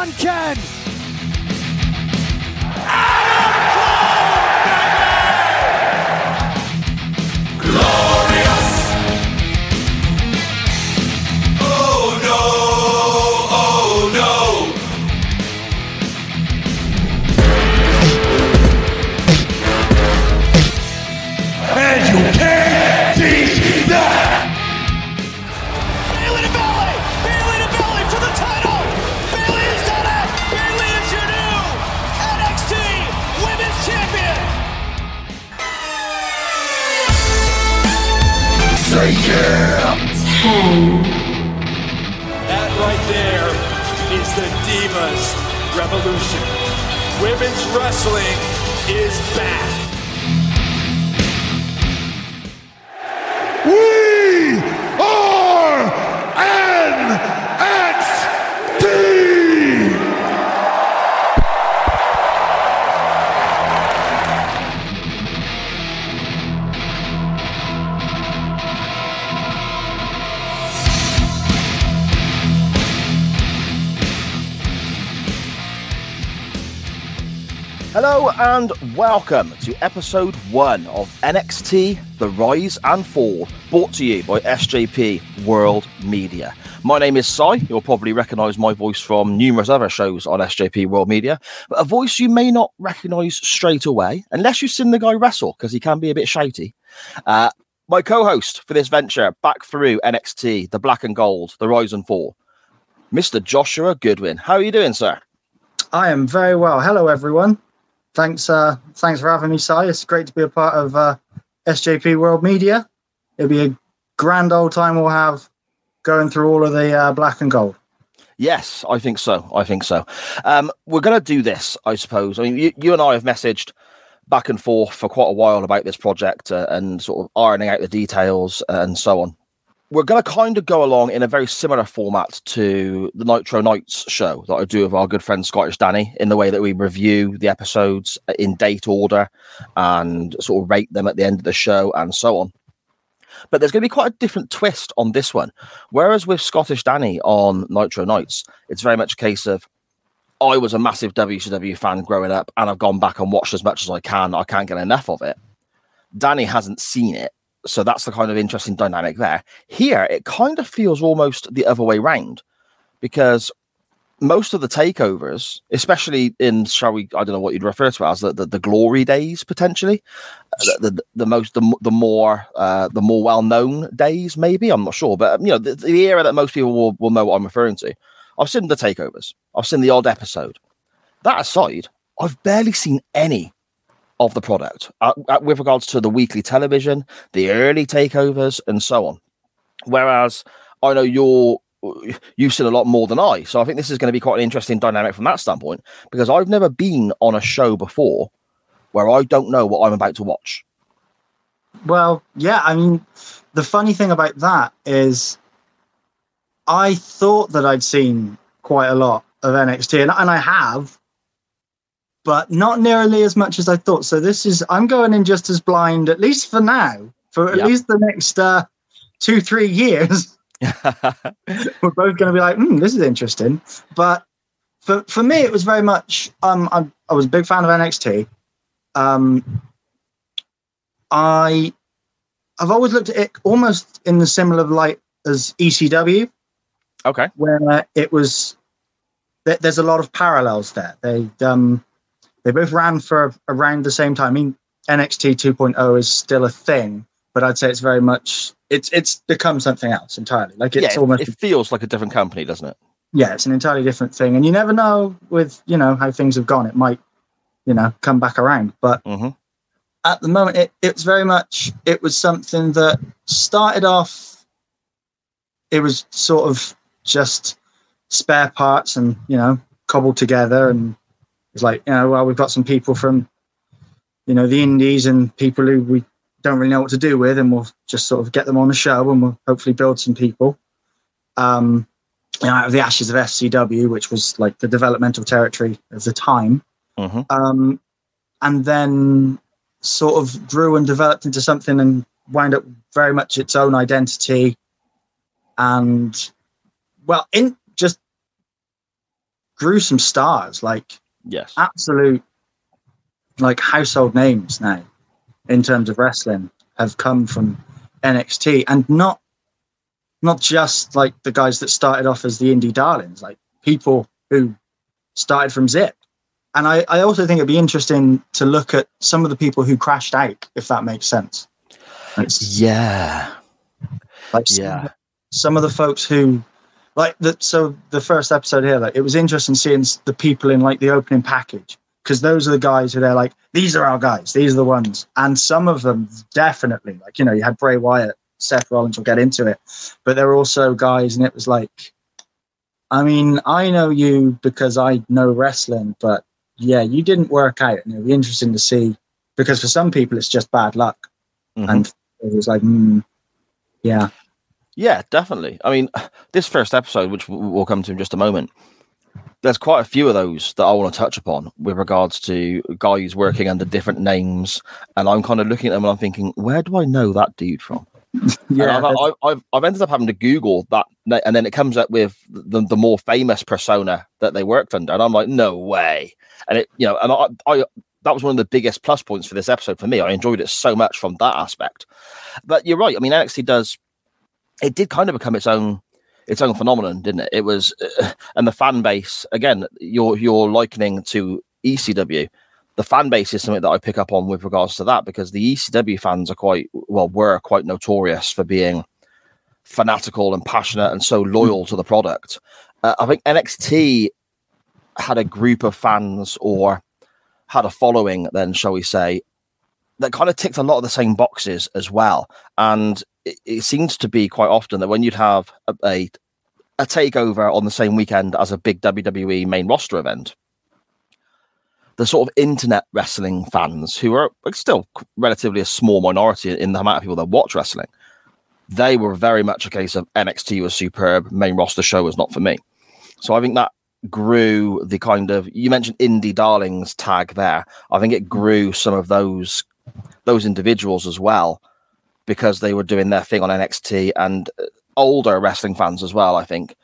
No one and welcome to episode one of NXT The Rise and Fall, brought to you by SJP World Media. My name is Si. You'll probably recognize my voice from numerous other shows on SJP World Media, but a voice you may not recognize straight away unless you've seen the guy wrestle because he can be a bit shouty. Uh, my co host for this venture back through NXT, the Black and Gold, The Rise and Fall, Mr. Joshua Goodwin. How are you doing, sir? I am very well. Hello, everyone. Thanks, uh, thanks for having me, Si. It's great to be a part of uh, SJP World Media. It'll be a grand old time we'll have going through all of the uh, black and gold. Yes, I think so. I think so. Um, we're going to do this, I suppose. I mean, you, you and I have messaged back and forth for quite a while about this project uh, and sort of ironing out the details and so on. We're going to kind of go along in a very similar format to the Nitro Nights show that I do with our good friend Scottish Danny, in the way that we review the episodes in date order and sort of rate them at the end of the show and so on. But there's going to be quite a different twist on this one. Whereas with Scottish Danny on Nitro Nights, it's very much a case of I was a massive WCW fan growing up and I've gone back and watched as much as I can. I can't get enough of it. Danny hasn't seen it. So that's the kind of interesting dynamic there. Here, it kind of feels almost the other way round because most of the takeovers, especially in, shall we, I don't know what you'd refer to as the, the, the glory days potentially, uh, the, the, the most, the, the more, uh, the more well known days, maybe. I'm not sure, but you know, the, the era that most people will, will know what I'm referring to. I've seen the takeovers, I've seen the odd episode. That aside, I've barely seen any of the product uh, uh, with regards to the weekly television, the early takeovers, and so on. Whereas I know you're you've seen a lot more than I, so I think this is going to be quite an interesting dynamic from that standpoint because I've never been on a show before where I don't know what I'm about to watch. Well, yeah, I mean, the funny thing about that is I thought that I'd seen quite a lot of NXT, and, and I have, but not nearly as much as I thought. So this is, I'm going in just as blind, at least for now, for at Yep. least the next uh, two, three years. we're both going to be like, hmm, this is interesting. But for for me, it was very much. Um, I, I was a big fan of NXT. Um, I I've always looked at it almost in the similar light as ECW, okay. where it was. There's a lot of parallels there. They um, they both ran for around the same time. I mean, NXT 2.0 is still a thing, but I'd say it's very much it's it's become something else entirely. Like it's yeah, it- almost it feels like a different company, doesn't it? yeah, it's an entirely different thing. And you never know with, you know, how things have gone. It might you know come back around. But Mhm. at the moment, it, it's very much it was something that started off. It was sort of just spare parts and you know cobbled together, and it's like you know well we've got some people from you know the indies and people who we don't really know what to do with, and we'll just sort of get them on the show, and we'll hopefully build some people. Um, you know, out of the ashes of FCW, which was like the developmental territory of the time, Mhm. um, and then sort of grew and developed into something and wound up very much its own identity, and well, in just grew some stars like Yes. absolute like household names now in terms of wrestling have come from NXT and not not just like the guys that started off as the indie darlings, like people who started from Zip. And I, I also think it'd be interesting to look at some of the people who crashed out, if that makes sense. It's Yeah. like some- Yeah. some of the folks who like that so the first episode here like it was interesting seeing the people in like the opening package because those are the guys who they're like these are our guys. These are the ones. And some of them definitely like you know you had Bray Wyatt Seth Rollins will get into it but there were also guys and it was like I mean I know you because I know wrestling but yeah you didn't work out and it'll be interesting to see because for some people it's just bad luck. Mhm. and it was like mm, yeah Yeah, definitely. I mean, this first episode, which we'll come to in just a moment, there's quite a few of those that I want to touch upon with regards to guys working under different names. And I'm kind of looking at them and I'm thinking, where do I know that dude from? yeah and I've, I've, I've, I've ended up having to Google that, and then it comes up with the, the more famous persona that they worked under, and I'm like, no way. And it, you know, and I, I, that was one of the biggest plus points for this episode for me. I enjoyed it so much from that aspect. But you're right. I mean, NXT does. It did kind of become its own its own phenomenon, didn't it? It was, uh, and the fan base again. You're you're likening to ECW. The fan base is something that I pick up on with regards to that because the ECW fans are quite well were quite notorious for being fanatical and passionate and so loyal to the product. Uh, I think NXT had a group of fans or had a following, then shall we say, that kind of ticked a lot of the same boxes as well. And it, it seems to be quite often that when you'd have a, a a takeover on the same weekend as a big WWE main roster event, the sort of internet wrestling fans who are still relatively a small minority in the amount of people that watch wrestling, they were very much a case of NXT was superb, main roster show was not for me. So I think that grew the kind of you mentioned indie darlings tag there. I think it grew some of those those individuals as well because they were doing their thing on NXT and uh, older wrestling fans as well. I think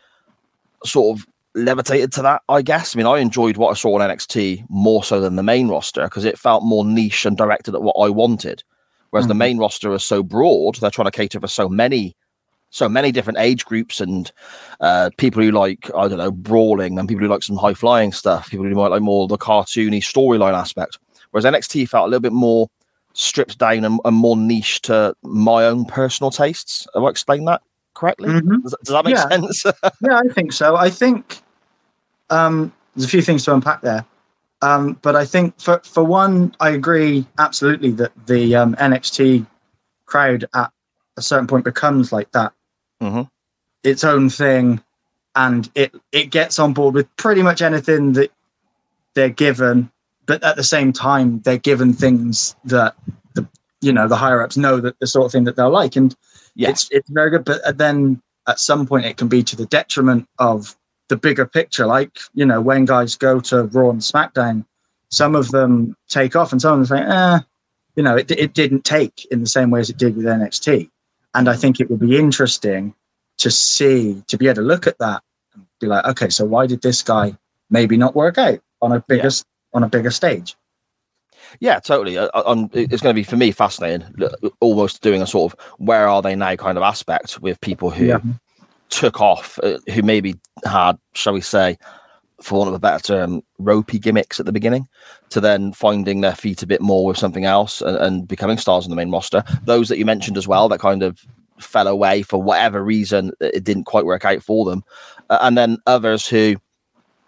sort of levitated to that. I guess. I mean, I enjoyed what I saw on NXT more so than the main roster because it felt more niche and directed at what I wanted. Whereas the Mhm. main roster is so broad, they're trying to cater for so many, so many different age groups and uh, people who like I don't know brawling and people who like some high flying stuff, people who might like more the cartoony storyline aspect. Whereas NXT felt a little bit more stripped down and, and more niche to my own personal tastes. Have I explained that correctly? Mhm. Does, does that make Yeah. sense? yeah, I think so. I think um, there's a few things to unpack there. Um, but I think for, for one, I agree absolutely that the um, NXT crowd at a certain point becomes like that, Mhm. its own thing, and it it gets on board with pretty much anything that they're given. But at the same time, they're given things that the you know the higher ups know that the sort of thing that they'll like, and Yeah. it's it's very good. But then at some point, it can be to the detriment of the bigger picture. Like you know, when guys go to Raw and SmackDown, some of them take off, and some of them say, "Eh, you know, it it didn't take in the same way as it did with NXT." And I think it would be interesting to see to be able to look at that and be like, okay, so why did this guy maybe not work out on a bigger s on a bigger stage? Yeah, totally. Uh, um, it's going to be for me fascinating, almost doing a sort of where are they now kind of aspect with people who Yeah. took off, uh, who maybe had, shall we say, for want of a better term, ropey gimmicks at the beginning, to then finding their feet a bit more with something else and, and becoming stars in the main roster. Those that you mentioned as well, that kind of fell away for whatever reason, it didn't quite work out for them, uh, and then others who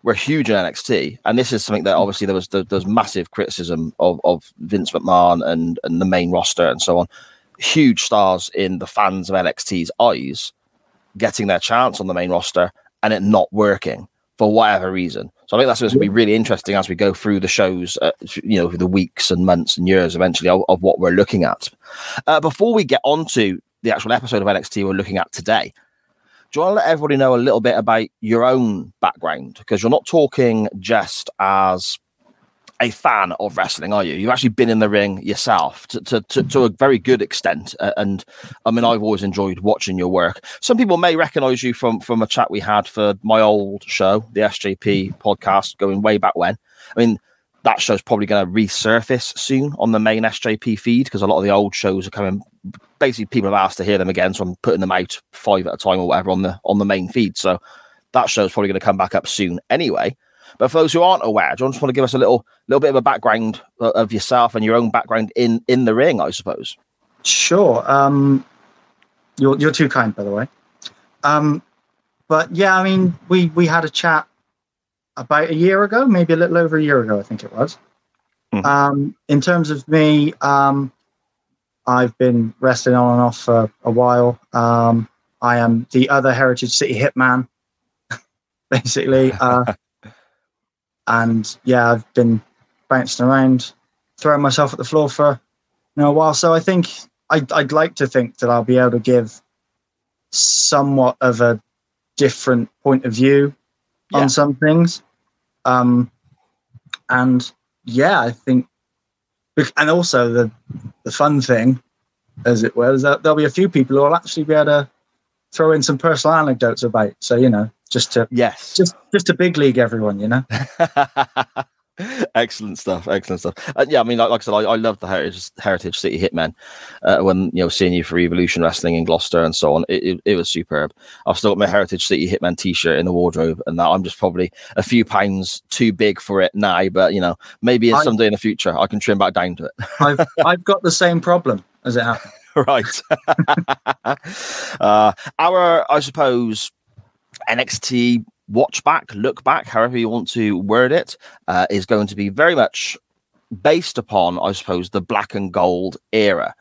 were huge in NXT, and this is something that obviously there was there, there was massive criticism of, of Vince McMahon and and the main roster and so on. Huge stars in the fans of NXT's eyes, getting their chance on the main roster and it not working for whatever reason. So I think that's going to be really interesting as we go through the shows, uh, you know, the weeks and months and years eventually of, of what we're looking at. Uh, before we get on to the actual episode of NXT we're looking at today, do you want to let everybody know a little bit about your own background? Because you're not talking just as a fan of wrestling, are you? You've actually been in the ring yourself to, to, to, to a very good extent. Uh, and I mean, I've always enjoyed watching your work. Some people may recognize you from, from a chat we had for my old show, the SJP podcast, going way back when. I mean, that show's probably going to resurface soon on the main SJP feed because a lot of the old shows are coming. Basically, people have asked to hear them again, so I'm putting them out five at a time or whatever on the on the main feed. So that show's probably going to come back up soon anyway. But for those who aren't aware, you just want to give us a little little bit of a background of yourself and your own background in in the ring, I suppose? Sure. Um, you're you're too kind, by the way. Um, but yeah, I mean, we we had a chat about a year ago, maybe a little over a year ago, I think it was. Mhm. Um, in terms of me, um, I've been wrestling on and off for a while. Um, I am the other Heritage City hitman, basically. Uh, and yeah, I've been bouncing around, throwing myself at the floor for you know, a while. So I think I'd, I'd like to think that I'll be able to give somewhat of a different point of view Yeah. on some things. Um, and yeah, I think, and also the the fun thing, as it were, is that there'll be a few people who will actually be able to throw in some personal anecdotes about. So you know, just to Yes. just just to big league everyone, you know. excellent stuff. Excellent stuff. Uh, yeah, I mean, like, like I said, I, I love the Heritage, Heritage City Hitmen. Uh, when you know, seeing you for Evolution Wrestling in Gloucester and so on, it, it, it was superb. I've still got my Heritage City Hitman T-shirt in the wardrobe, and that I'm just probably a few pounds too big for it now. But you know, maybe I- someday in the future I can trim back down to it. I've I've got the same problem as it happened. right. uh, our, I suppose, NXT watch back, look back, however you want to word it, uh, is going to be very much based upon, I suppose, the black and gold era.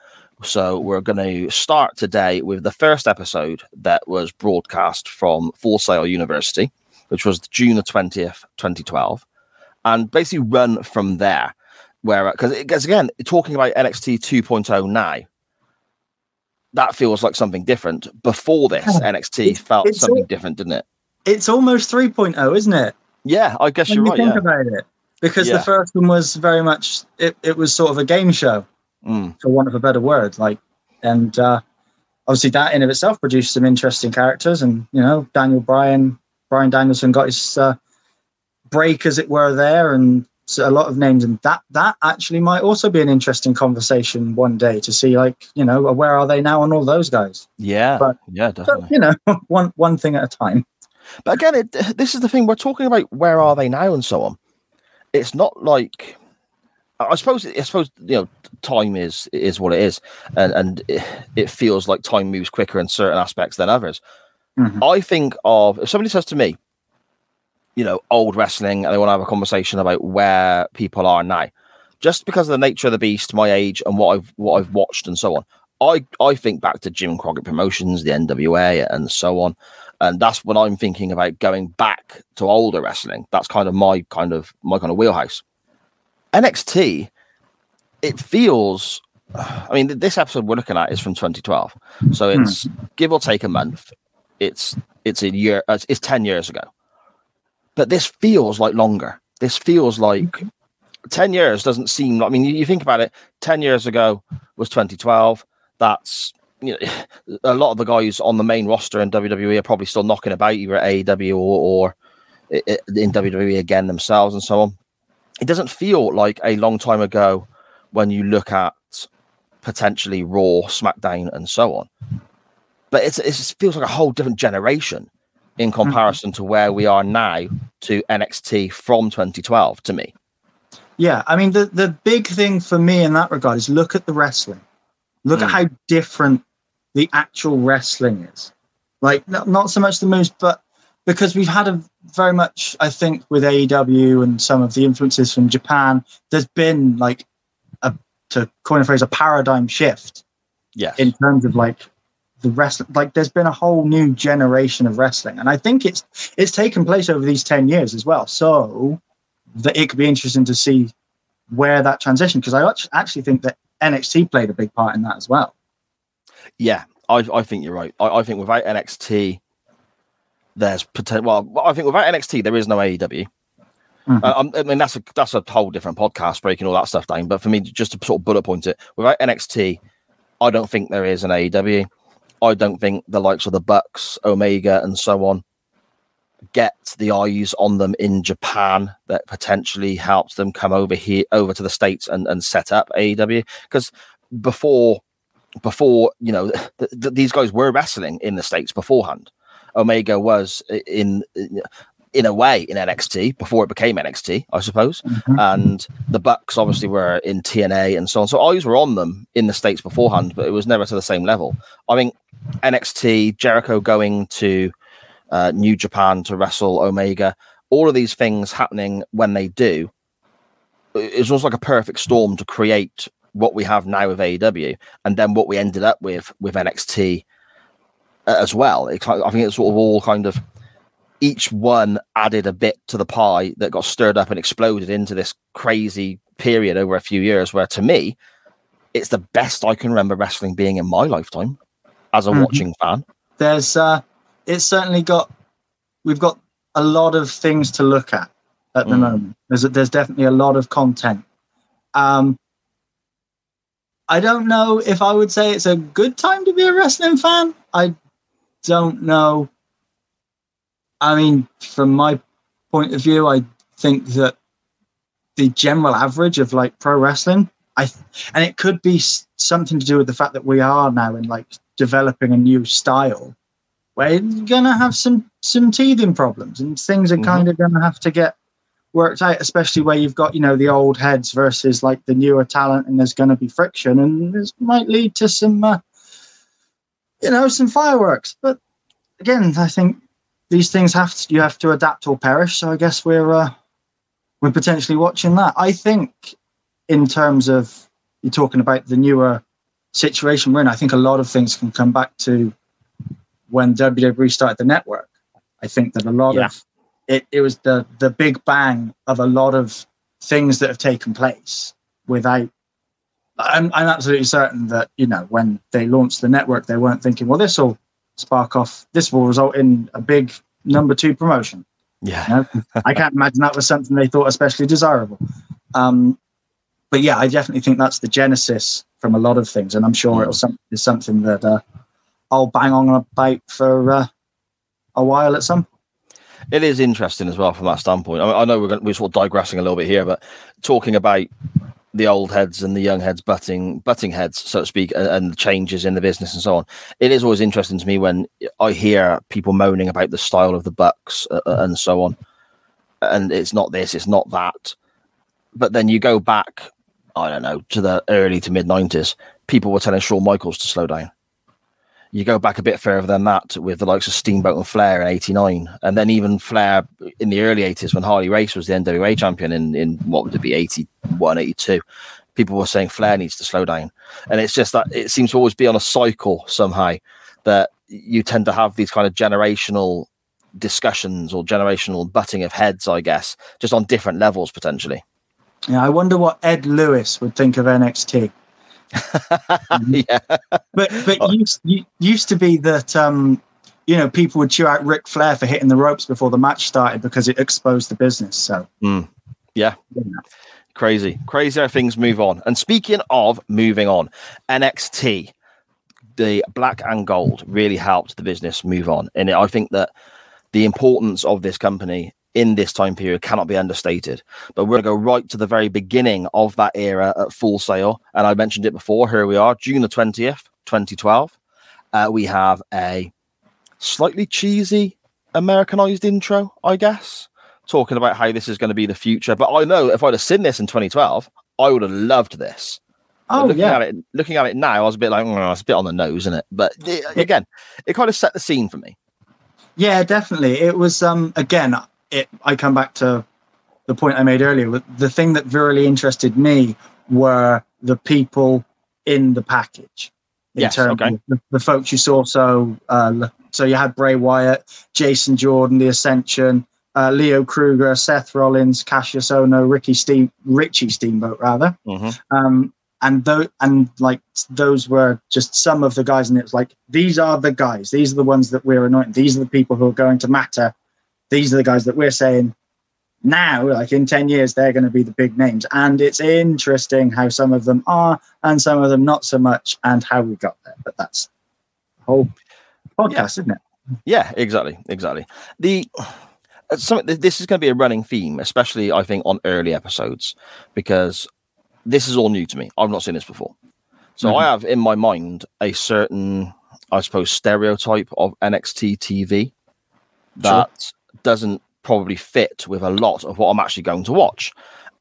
So we're going to start today with the first episode that was broadcast from Full Sail University, which was June the 20th, 2012, and basically run from there. Where, because again, talking about NXT 2.0 now, that feels like something different. Before this, NXT felt it's something all- different, didn't it? It's almost 3.0, isn't it? Yeah, I guess When you're you right. think Yeah. about it, because Yeah. the first one was very much it, it was sort of a game show, Mm. for want of a better word. Like, and uh, obviously that in of itself produced some interesting characters, and you know Daniel Bryan, Brian Danielson got his uh, break, as it were, there, and so a lot of names, and that that actually might also be an interesting conversation one day to see, like, you know, where are they now on all those guys? Yeah, But- yeah, definitely. you know, one one thing at a time. But again, it, this is the thing we're talking about. Where are they now, and so on. It's not like I suppose. I suppose you know, time is is what it is, and and it, it feels like time moves quicker in certain aspects than others. Mhm. I think of if somebody says to me, you know, old wrestling, and they want to have a conversation about where people are now, just because of the nature of the beast, my age, and what I've what I've watched and so on. I I think back to Jim Crockett Promotions, the NWA, and so on, and that's when I'm thinking about going back to older wrestling. That's kind of my kind of my kind of wheelhouse. NXT, it feels. I mean, this episode we're looking at is from 2012, so it's give or take a month. It's it's a year. uh, It's, it's ten years ago, but this feels like longer. This feels like ten years doesn't seem. Like, I mean, you, you think about it. Ten years ago was 2012. That's you know, a lot of the guys on the main roster in WWE are probably still knocking about either at AEW or, or in WWE again themselves and so on. It doesn't feel like a long time ago when you look at potentially Raw, SmackDown, and so on. But it's, it's, it feels like a whole different generation in comparison to where we are now to NXT from 2012 to me. Yeah, I mean the the big thing for me in that regard is look at the wrestling. Look at Mm. how different the actual wrestling is. Like not, not so much the moves, but because we've had a very much, I think, with AEW and some of the influences from Japan, there's been like a to coin a phrase, a paradigm shift Yes. in terms of like the wrestling. Like there's been a whole new generation of wrestling, and I think it's it's taken place over these ten years as well. So that it could be interesting to see where that transition because I actually think that NXT played a big part in that as well. Yeah, I, I think you're right. I, I think without NXT, there's potential. Well, I think without NXT, there is no AEW. Mhm. Uh, um, I mean, that's a that's a whole different podcast breaking all that stuff down. But for me, just to sort of bullet point it, without NXT, I don't think there is an AEW. I don't think the likes of the Bucks, Omega, and so on get the eyes on them in Japan that potentially helps them come over here over to the states and, and set up AEW because before before you know th- th- these guys were wrestling in the states beforehand. Omega was in in a way in nxt before it became nxt i suppose. And the bucks obviously were in tna and so on. So eyes were on them in the states beforehand but it was never to the same level. I think nxt jericho going to uh, new japan to wrestle omega all of these things happening when they do it's almost like a perfect storm to create what we have now with AEW, and then what we ended up with with NXT uh, as well. It, I think it's sort of all kind of each one added a bit to the pie that got stirred up and exploded into this crazy period over a few years. Where to me, it's the best I can remember wrestling being in my lifetime as a Mhm. watching fan. There's uh, it's certainly got we've got a lot of things to look at at the Mm. moment. There's there's definitely a lot of content. Um, I don't know if I would say it's a good time to be a wrestling fan. I don't know. I mean, from my point of view, I think that the general average of like pro wrestling, I and it could be something to do with the fact that we are now in like developing a new style you're gonna have some some teething problems and things are Mhm. kind of gonna have to get worked out, especially where you've got you know the old heads versus like the newer talent, and there's going to be friction, and this might lead to some uh, you know some fireworks. But again, I think these things have to you have to adapt or perish. So I guess we're uh, we're potentially watching that. I think in terms of you're talking about the newer situation we're in, I think a lot of things can come back to when WWE started the network. I think that a lot Yeah. of it, it was the the big bang of a lot of things that have taken place without I'm, I'm absolutely certain that you know when they launched the network they weren't thinking well this will spark off this will result in a big number two promotion Yeah. you know? I can't imagine that was something they thought especially desirable. Um, but yeah, I definitely think that's the genesis from a lot of things, and I'm sure it'll some, is something that uh, I'll bang on about for uh, a while at some. It is interesting as well from that standpoint. I, mean, I know we're, gonna, we're sort of digressing a little bit here, but talking about the old heads and the young heads butting butting heads, so to speak, and, and the changes in the business and so on. It is always interesting to me when I hear people moaning about the style of the Bucks uh, uh, and so on, and it's not this, it's not that. But then you go back, I don't know, to the early to mid nineties. People were telling Shawn Michaels to slow down you go back a bit further than that with the likes of Steamboat and Flair in '89, and then even Flair in the early '80s when Harley Race was the NWA champion in in what would it be '81, '82. People were saying Flair needs to slow down, and it's just that it seems to always be on a cycle somehow that you tend to have these kind of generational discussions or generational butting of heads, I guess, just on different levels potentially. Yeah, I wonder what Ed Lewis would think of NXT. yeah, But but used, used to be that um, you know people would chew out Ric Flair for hitting the ropes before the match started because it exposed the business. So yeah. Crazy, crazy how things move on. And speaking of moving on, NXT, the black and gold really helped the business move on. And I think that the importance of this company in this time period cannot be understated. But we're going to go right to the very beginning of that era at Full Sail. And I mentioned it before. Here we are, June the 20th, 2012. Uh, we have a slightly cheesy Americanized intro, I guess, talking about how this is going to be the future. But I know if I'd have seen this in 2012, I would have loved this. But oh looking yeah, at it, looking at it now, I was a bit like, "Mm, it's a bit on the nose, isn't it? But it, again, it kind of set the scene for me. Yeah, definitely. It was um again. It. I come back to the point I made earlier. The thing that really interested me were the people in the package. In Yes, terms okay. of the, the folks you saw. So, uh, so you had Bray Wyatt, Jason Jordan, The Ascension, uh, Leo Kruger, Seth Rollins, Cassius Ono, Ricky Steam, Richie Steamboat, rather. Mhm. Um, and those and like those were just some of the guys, and it was like these are the guys. These are the ones that we're anointing. These are the people who are going to matter. These are the guys that we're saying now, like in 10 years, they're going to be the big names. And it's interesting how some of them are and some of them not so much, and how we got there. But that's the whole podcast, isn't it? Yeah, exactly, exactly. The uh, some this is going to be a running theme, especially I think on early episodes, because this is all new to me. I've not seen this before, so I have in my mind a certain, I suppose, stereotype of NXT TV that doesn't probably fit with a lot of what I'm actually going to watch.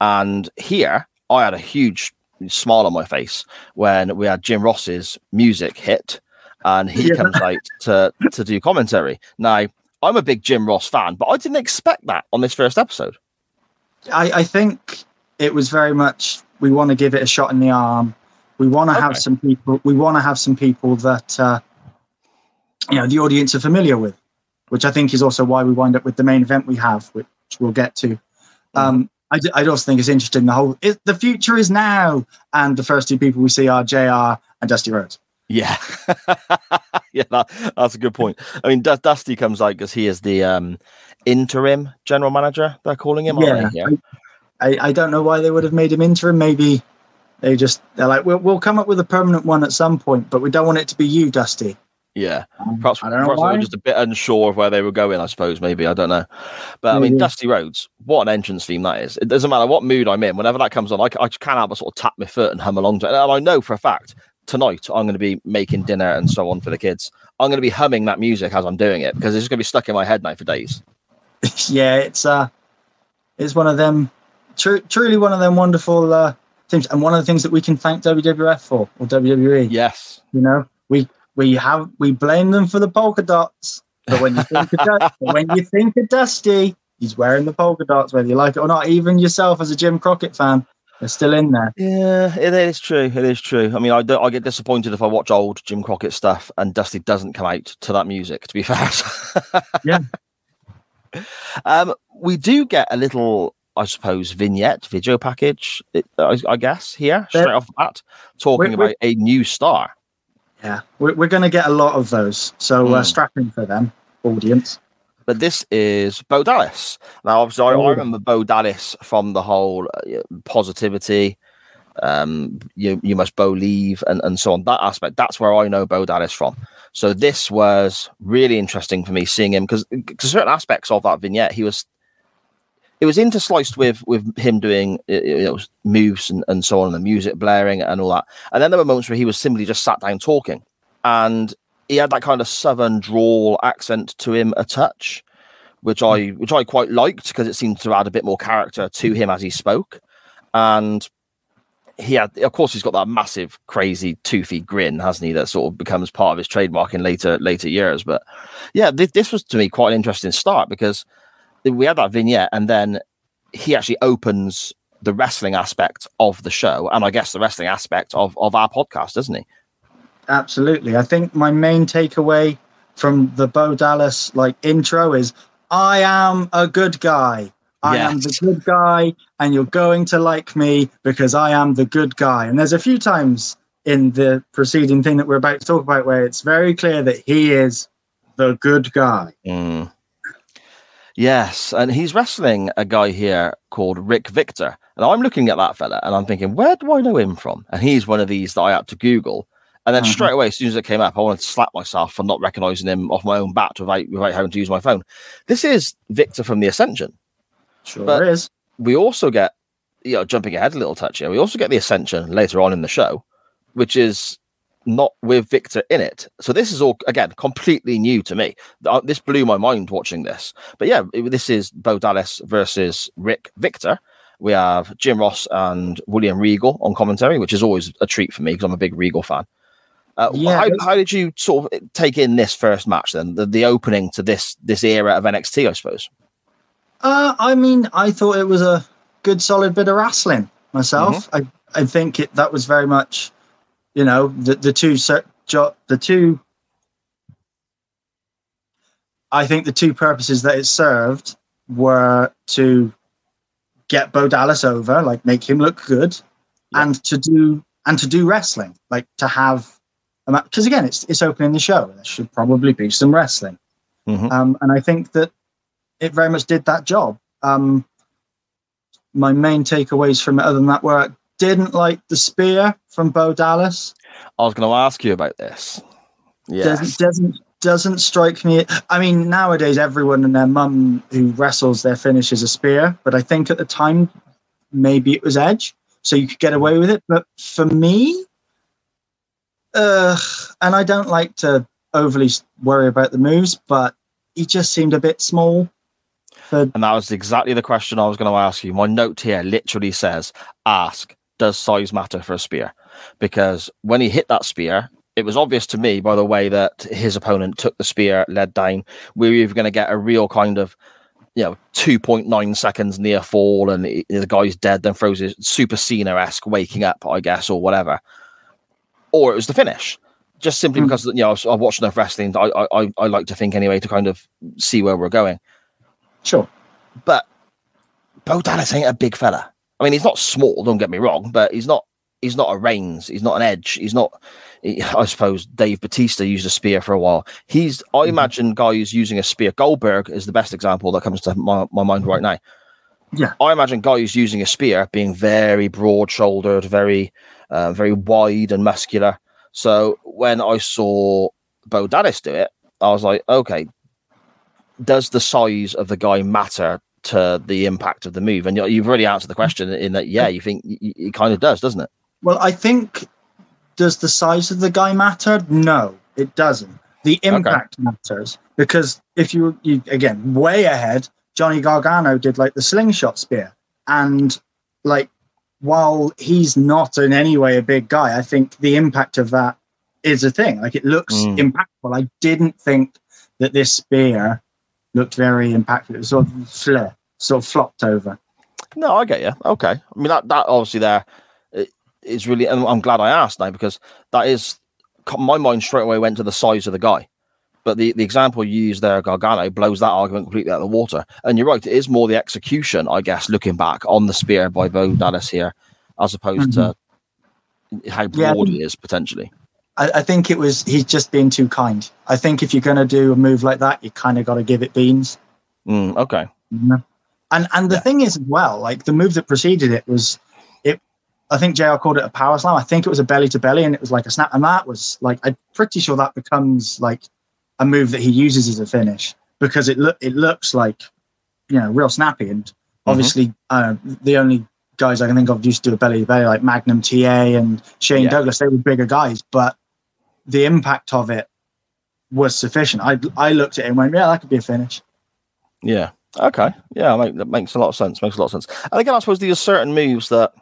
And here, I had a huge smile on my face when we had Jim Ross's music hit, and he Yeah. comes out to to do commentary. Now, I'm a big Jim Ross fan, but I didn't expect that on this first episode. I, I think it was very much we want to give it a shot in the arm. We want to have some people. We want to have some people that uh, you know the audience are familiar with, which I think is also why we wind up with the main event we have, which we'll get to. Um, I, d- I also think it's interesting. The whole it, the future is now, and the first two people we see are Jr. and Dusty Rhodes. Yeah, yeah, that, that's a good point. I mean, Du- Dusty comes out because he is the um, interim general manager. They're calling him. aren't Yeah. I, I don't know why they would have made him interim. Maybe they just they're like, we'll, we'll come up with a permanent one at some point, but we don't want it to be you, Dusty. Yeah, Um, perhaps, I don't know perhaps were just a bit unsure of where they were going. I suppose maybe I don't know, but I mean, Dusty Rhodes, what an entrance theme that is! It doesn't matter what mood I'm in. Whenever that comes on, I, I can't help but sort of tap my foot and hum along to it. And I know for a fact tonight I'm going to be making dinner and so on for the kids. I'm going to be humming that music as I'm doing it because it's just going to be stuck in my head now for days. yeah, it's uh, it's one of them, tru- truly one of them wonderful uh, things, and one of the things that we can thank WWF for or WWE. Yes, You know, we have we blame them for the polka dots, but when you think of Du- but when you think of Dusty, he's wearing the polka dots, whether you like it or not. Even yourself as a Jim Crockett fan, they're still in there. Yeah, it is true. It is true. I mean, I don't, I get disappointed if I watch old Jim Crockett stuff and Dusty doesn't come out to that music. To be fair, Yeah. Um, we do get a little, I suppose, vignette video package. I, I guess here straight off the bat, talking We're- we're- about a new star. Yeah, we're, we're going to get a lot of those, so uh, Mm. strap in for them, audience. But this is Bo Dallas. Now, obviously, I, I Oh. remember Bo Dallas from the whole uh, positivity. Um, you you must believe and, and so on. That aspect, that's where I know Bo Dallas from. So this was really interesting for me seeing him because certain aspects of that vignette, he was it was intersliced with with him doing uh, you know, moves and, and so on, and the music blaring and all that. And then there were moments where he was simply just sat down talking, and he had that kind of southern drawl accent to him a touch, which I which I quite liked because it seemed to add a bit more character to him as he spoke. And he had, of course, he's got that massive, crazy, toothy grin, hasn't he? That sort of becomes part of his trademark in later later years. But yeah, this, this was to me quite an interesting start because we had that vignette, and then he actually opens the wrestling aspect of the show, and I guess the wrestling aspect of of our podcast, doesn't he? Absolutely. I think my main takeaway from the Bo Dallas like intro is I am a good guy. I am the good guy, and you're going to like me because I am the good guy. And there's a few times in the preceding thing that we're about to talk about where it's very clear that he is the good guy. Mm. Yes, and he's wrestling a guy here called Rick Victor. And I'm looking at that fella and I'm thinking, where do I know him from? And he's one of these that I had to Google. And then Mhm. straight away, as soon as it came up, I wanted to slap myself for not recognizing him off my own bat without, without having to use my phone. This is Victor from the Ascension. Sure But- is. We also get, you know, jumping ahead a little touch here, we also get the Ascension later on in the show, which is not with Victor in it. So this is all, again, completely new to me. Uh, This blew my mind watching this. But yeah, this is Bo Dallas versus Rick Victor. We have Jim Ross and William Regal on commentary, which is always a treat for me because I'm a big Regal fan. Uh, Yeah, how, how did you sort of take in this first match then, the, the opening to this this era of NXT, I suppose? Uh, I mean, I thought it was a good, solid bit of wrestling myself. I, I think it that was very much, you know, the the two jo- the two. I think the two purposes that it served were to get Bo Dallas over, like make him look good, and to do and to do wrestling, like to have, because again, it's it's opening the show. There should probably be some wrestling, Mhm. um, and I think that it very much did that job. Um, my main takeaways from it, other than that, were didn't like the spear from Bo Dallas. I was going to ask you about this. Yeah, Doesn't doesn't doesn't strike me. I mean, nowadays everyone and their mum who wrestles their finish is a spear, but I think at the time maybe it was Edge, so you could get away with it. But for me, uh, and I don't like to overly worry about the moves, but he just seemed a bit small. For And that was exactly the question I was going to ask you. My note here literally says, ask, does size matter for a spear? Because when he hit that spear, it was obvious to me by the way that his opponent took the spear, led down. We were either going to get a real kind of, you know, 2.9 seconds near fall and he- the guy's dead, then throws his super Cena esque waking up, I guess, or whatever. Or it was the finish. Just simply Hmm. because, you know, I've watched enough wrestling, I, I, I- I like to think anyway to kind of see where we're going sure, but Bo Dallas ain't a big fella. I mean, he's not small. Don't get me wrong, but he's not. He's not a Reigns. He's not an Edge. He's not. he- I suppose Dave Batista used a spear for a while. He's. I imagine guys using a spear. Goldberg is the best example that comes to my, my mind right now. Yeah. I imagine guys using a spear being very broad-shouldered, very, uh, very wide and muscular. So when I saw Bo Dallas do it, I was like, okay, does the size of the guy matter to the impact of the move? And you- you've already answered the question in that, yeah, you think it kind of does, doesn't it? Well, I think does the size of the guy matter? No, it doesn't. The impact matters because if you, you again way ahead, Johnny Gargano did like the slingshot spear, and like while he's not in any way a big guy, I think the impact of that is a thing. Like it looks Mm. impactful. I didn't think that this spear looked very impactful. It was sort of flare, sort of flopped over. No, I get you. Okay. I mean, that, that obviously there is really, and I'm glad I asked now because that is, my mind straight away went to the size of the guy. But the, the example you used there, Gargano, blows that argument completely out of the water. And you're right, it is more the execution, I guess, looking back on the spear by Bo Dallas here, as opposed to how Yeah, broad think- it is potentially. I, I think it was he's just being too kind. I think if you're going to do a move like that, you kind of got to give it beans. Mm, okay. And and the Yeah. thing is as well, like the move that preceded it was it. I think JR called it a power slam. I think it was a belly to belly, and it was like a snap. And that was like I'm pretty sure that becomes like a move that he uses as a finish because it look it looks like you know real snappy. And obviously, uh, the only guys I can think of used to do a belly to belly like Magnum TA and Shane Yeah. Douglas. They were bigger guys, but the impact of it was sufficient. I I looked at it and went, yeah, that could be a finish. Yeah. Okay. Yeah, make, that makes a lot of sense. Makes a lot of sense. And again, I suppose these are certain moves that,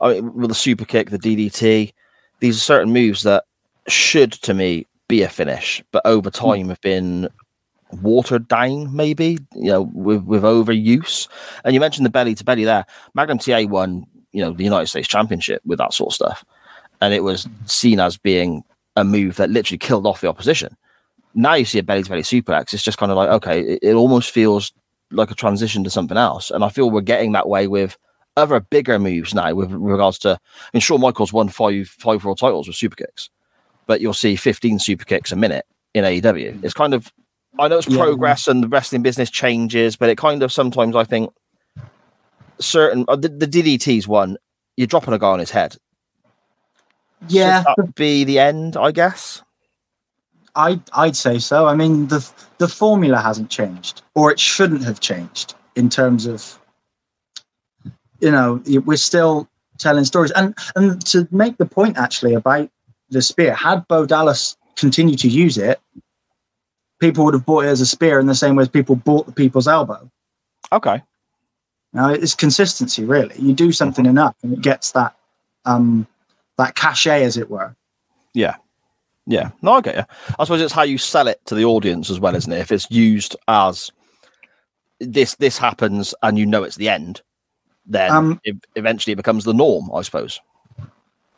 I mean, with the super kick, the DDT, these are certain moves that should, to me, be a finish, but over hmm. time have been watered down, maybe, you know, with, with overuse. And you mentioned the belly to belly there. Magnum TA won, you know, the United States Championship with that sort of stuff. And it was seen as being a move that literally killed off the opposition now you see a belly to belly suplex, it's just kind of like, okay, it, it almost feels like a transition to something else. And I feel we're getting that way with other bigger moves now with regards to, I mean, Shawn Michaels won five, five world titles with super kicks, but you'll see 15 super kicks a minute in AEW. It's kind of, I know it's Yeah. progress and the wrestling business changes, but it kind of sometimes I think certain, uh, the, the DDT's one, you're dropping a guy on his head. Yeah, Should that be the end, I guess. I I'd say so. I mean the the formula hasn't changed, or it shouldn't have changed in terms of you know we're still telling stories. And and to make the point actually about the spear, had Bo Dallas continued to use it, people would have bought it as a spear in the same way as people bought the people's elbow. Okay. Now it's consistency really. You do something enough, and it gets that um that cachet, as it were. Yeah. Yeah, no, I get you. I suppose it's how you sell it to the audience as well, isn't it? If it's used as this this happens and you know it's the end, then Um, it, eventually it becomes the norm, I suppose.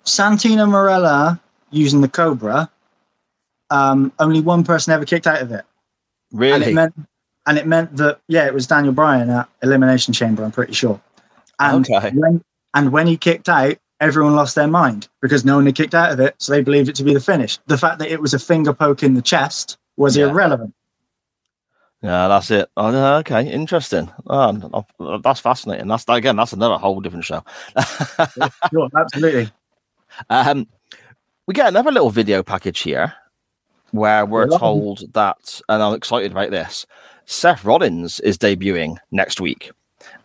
Santino Marella using the Cobra. Um, only one person ever kicked out of it, and Really? it meant and it meant that yeah, it was Daniel Bryan at Elimination Chamber. I'm pretty sure. And Okay. when and when he kicked out, everyone lost their mind because no one had kicked out of it, so they believed it to be the finish. The fact that it was a finger poke in the chest was Yeah. irrelevant. yeah, that's it. Oh, okay, interesting. Oh, that's fascinating. That's again, that's another whole different show. Sure, absolutely. Um, we get another little video package here where we're told that, and I'm excited about this. Seth Rollins is debuting next week,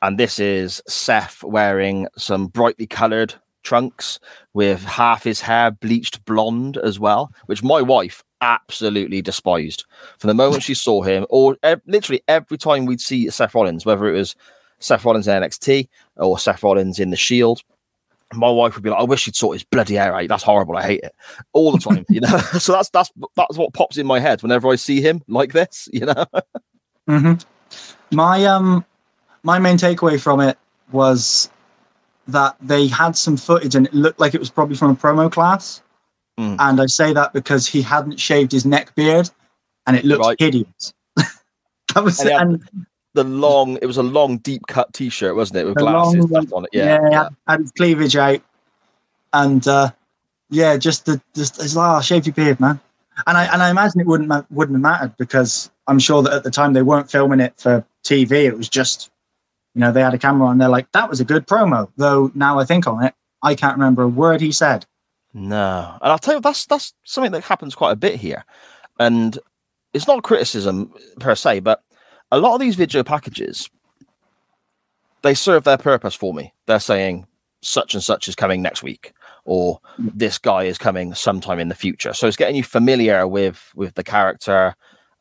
and this is Seth wearing some brightly coloured trunks with half his hair bleached blonde as well, which my wife absolutely despised from the moment she saw him, or ev- literally every time we'd see Seth Rollins, whether it was Seth Rollins in NXT or Seth Rollins in the Shield my wife would be like, "I wish he'd sort his bloody hair out. That's horrible. I hate it all the time." you know, so that's that's that's what pops in my head whenever I see him like this. You know, hmm My um, my main takeaway from it was that they had some footage and it looked like it was probably from a promo class. Mm. And I say that because he hadn't shaved his neck beard, and it looked Right. hideous. that was And had and the long, it was a long, deep cut T-shirt, wasn't it, with glasses long, on it? yeah, Yeah, yeah, his cleavage out, and uh, yeah, just the just it's like, oh, shave your beard, man. And I and I imagine it wouldn't wouldn't have mattered because I'm sure that at the time they weren't filming it for TV. It was just, you know, they had a camera and they're like, that was a good promo. Though now I think on it, I can't remember a word he said. No, and I'll tell you that's that's something that happens quite a bit here, and it's not criticism per se, but a lot of these video packages they serve their purpose for me. They're saying such and such is coming next week, or this guy is coming sometime in the future. So it's getting you familiar with with the character,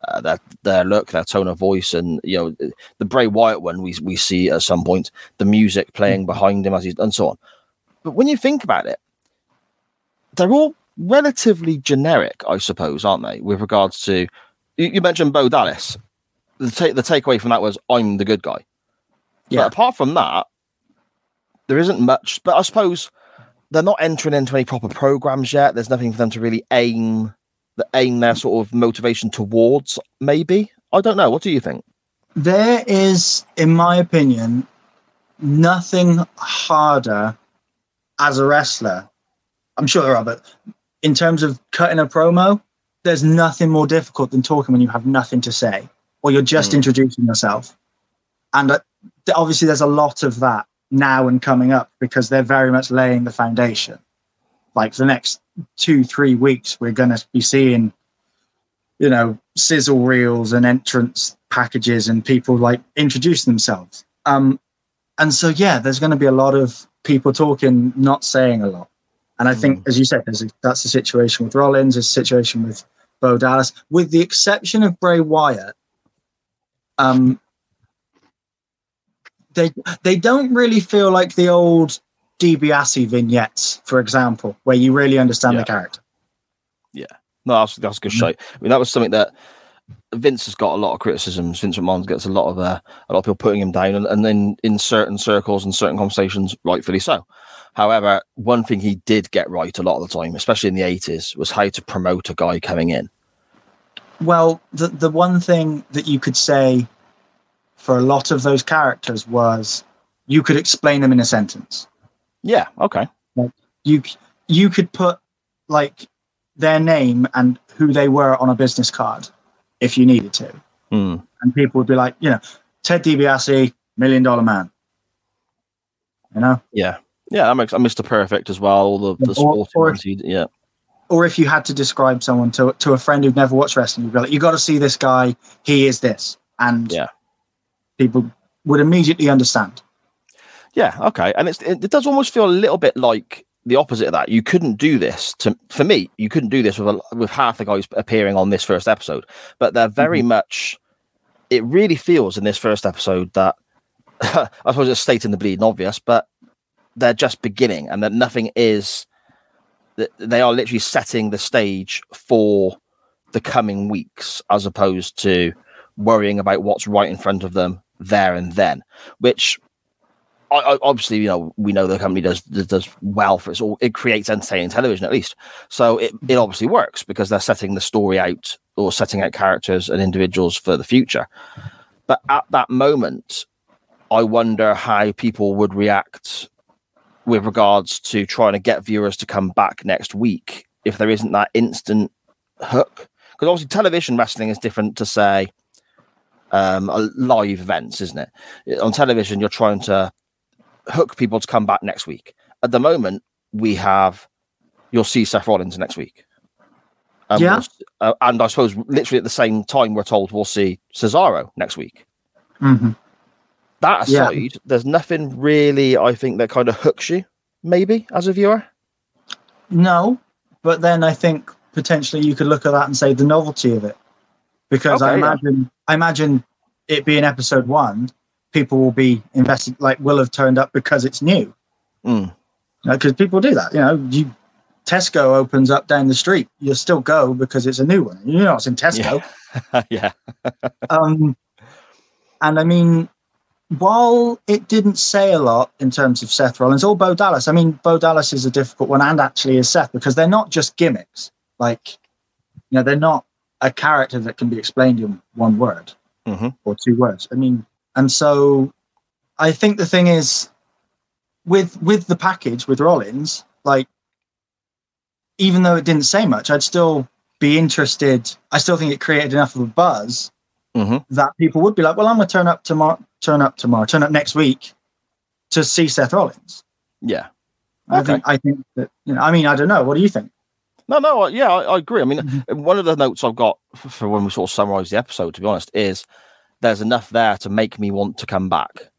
uh, their their look, their tone of voice, and you know the Bray Wyatt one we we see at some point, the music playing behind him as he's and so on. But when you think about it they're all relatively generic, I suppose, aren't they? With regards to you, you mentioned Bo Dallas. The take the takeaway from that was I'm the good guy. Yeah. But apart from that, there isn't much. But I suppose they're not entering into any proper programs yet. There's nothing for them to really aim aim their sort of motivation towards. Maybe I don't know. What do you think? There is, in my opinion, nothing harder as a wrestler. I'm sure there are, but in terms of cutting a promo, there's nothing more difficult than talking when you have nothing to say or you're just Mm. introducing yourself. And uh, obviously, there's a lot of that now and coming up because they're very much laying the foundation. Like the next two, three weeks, we're going to be seeing, you know, sizzle reels and entrance packages and people like introduce themselves. Um, and so, yeah, there's going to be a lot of people talking, not saying a lot. And I think, as you said, there's a, that's the situation with Rollins, there's a situation with Bo Dallas, with the exception of Bray Wyatt. Um, they they don't really feel like the old DiBiase vignettes, for example, where you really understand Yeah. the character. Yeah, no, that's that's a good show. I mean, that was something that Vince has got a lot of criticisms. Vince McMahon gets a lot of uh, a lot of people putting him down, and, and then in certain circles and certain conversations, rightfully so. However, one thing he did get right a lot of the time, especially in the eighties, was how to promote a guy coming in. Well, the the one thing that you could say for a lot of those characters was you could explain them in a sentence. Yeah, okay, Like You you could put like their name and who they were on a business card if you needed to, Hmm. and people would be like, you know, Ted DiBiase, Million Dollar Man. You know, yeah, yeah. That makes Mr. Perfect as well. All the, the Or- or- he- yeah, or if you had to describe someone to to a friend who'd never watched wrestling, you'd be like, you got to see this guy. He is this, and Yeah. people would immediately understand. Yeah, okay. And it's it, it does almost feel a little bit like the opposite of that. You couldn't do this to for me. You couldn't do this with a, with half the guys appearing on this first episode, but they're very mm-hmm. much. It really feels in this first episode that I suppose it's stating the bleeding obvious, but they're just beginning, and that nothing is th- they are literally setting the stage for the coming weeks as opposed to worrying about what's right in front of them there and then, which I, obviously, you know, we know the company does does well for it. all. It creates entertaining television, at least. So it, it obviously works because they're setting the story out or setting out characters and individuals for the future. But at that moment, I wonder how people would react with regards to trying to get viewers to come back next week if there isn't that instant hook. Because obviously, television wrestling is different to say um, live events, isn't it? On television, you're trying to hook people to come back next week. At the moment, we have you'll see Seth Rollins next week. Um, Yeah. we'll uh, and I suppose literally at the same time, we're told we'll see Cesaro next week. hmm That Yeah. aside, there's nothing really I think that kind of hooks you, maybe as a viewer. No, but then I think potentially you could look at that and say the novelty of it, because I Okay, yeah. imagine I imagine it being episode one, people will be invested, like will have turned up because it's new. Mm. Because people do that, you know. You Tesco opens up down the street, you'll still go because it's a new one. You know it's in Tesco. yeah. um, and I mean, while it didn't say a lot in terms of Seth Rollins or Bo Dallas, I mean, Bo Dallas is a difficult one, and actually is Seth because they're not just gimmicks. Like, you know, they're not a character that can be explained in one word Mhm. or two words. I mean, and so I think the thing is with with the package with Rollins, like, even though it didn't say much, I'd still be interested. I still think it created enough of a buzz Mhm. that people would be like, "Well, I'm going to turn up tomorrow, turn up tomorrow, turn up next week to see Seth Rollins." Yeah. I Okay. think I think that you know. I mean, I don't know. What do you think? No, no, yeah, I, I agree. I mean, Mm-hmm. one of the notes I've got for when we sort of summarize the episode, to be honest, is there's enough there to make me want to come back.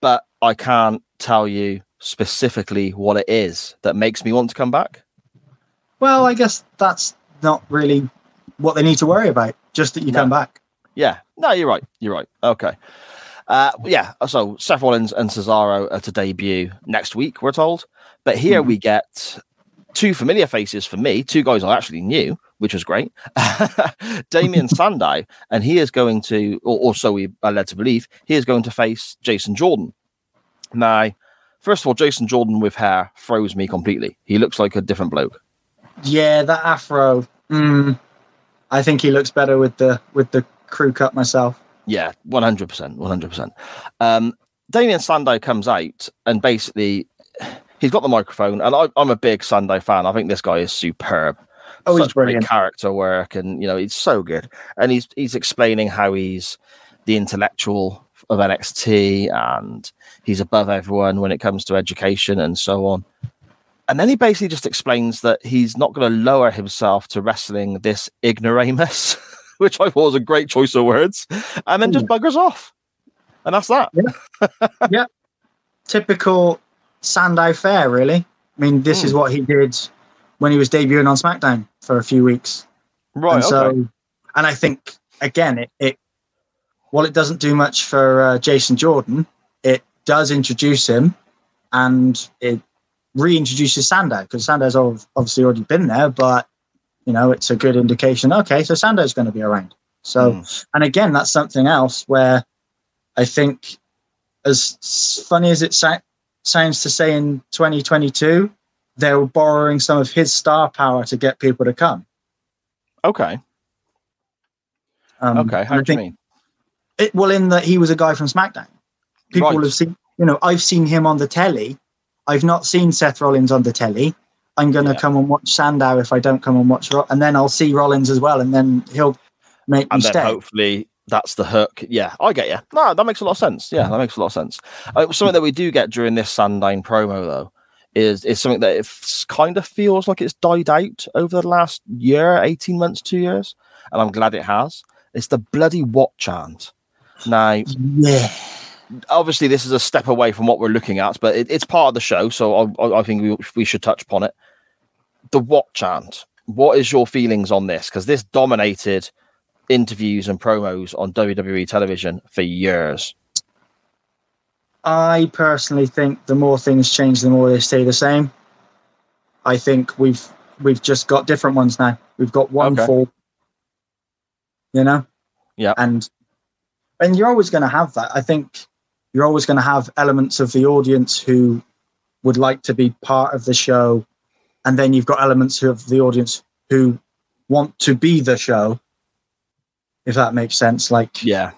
But I can't tell you specifically what it is that makes me want to come back. Well, I guess that's not really what they need to worry about. Just that you No. come back. Yeah, no, you're right. You're right. Okay. Uh, yeah, so Seth Rollins and Cesaro are to debut next week, we're told. But here we get two familiar faces for me, two guys I actually knew, which was great. Damien Sandow, and he is going to, or, or so we are led to believe, he is going to face Jason Jordan. Now, first of all, Jason Jordan with hair froze me completely. He looks like a different bloke. Yeah, that afro. Mm, I think he looks better with the with the crew cut myself. Yeah, one hundred percent, one hundred percent. Um, Damien Sandow comes out and basically he's got the microphone, and I, I'm a big Sandow fan. I think this guy is superb. Oh, he's Such great brilliant. character work, and you know he's so good. And he's he's explaining how he's the intellectual of NXT, and he's above everyone when it comes to education and so on. And then he basically just explains that he's not going to lower himself to wrestling this ignoramus, which I thought was a great choice of words, and then just hmm. buggers off. And that's that. Yep. Typical Sandow fare, really. I mean, this is hmm. what he did when he was debuting on SmackDown for a few weeks. Right. and so, okay. and I think again, it, it while it doesn't do much for uh, Jason Jordan, it does introduce him, and it reintroduces Sandow because Sandow's obviously already been there, but you know it's a good indication. Okay, so Sandow's going to be around. So, Hmm. and again, that's something else where I think, as funny as it sa- sounds to say in 2022, they're borrowing some of his star power to get people to come. Okay. Um, Okay. How do you mean? It, well, in that he was a guy from SmackDown. People Right. have seen, you know, I've seen him on the telly. I've not seen Seth Rollins on the telly. I'm going to Yeah. come and watch Sandow if I don't come and watch, Ro- and then I'll see Rollins as well, and then he'll make me And then stay. hopefully that's the hook. Yeah, I get you. No, that makes a lot of sense. Yeah, that makes a lot of sense. Uh, something that we do get during this Sandow promo though is is something that it kind of feels like it's died out over the last year, eighteen months, two years, and I'm glad it has. It's the bloody what chant. Now, Yeah, obviously this is a step away from what we're looking at, but it, it's part of the show, so I, I, I think we, we should touch upon it. The what chant. What is your feelings on this? Because this dominated interviews and promos on WWE television for years. I personally think the more things change, the more they stay the same. I think we've we've just got different ones now. We've got one Okay. for you know? Yeah. And and you're always gonna have that. I think you're always gonna have elements of the audience who would like to be part of the show. And then you've got elements of the audience who want to be the show. If that makes sense. Like Yeah.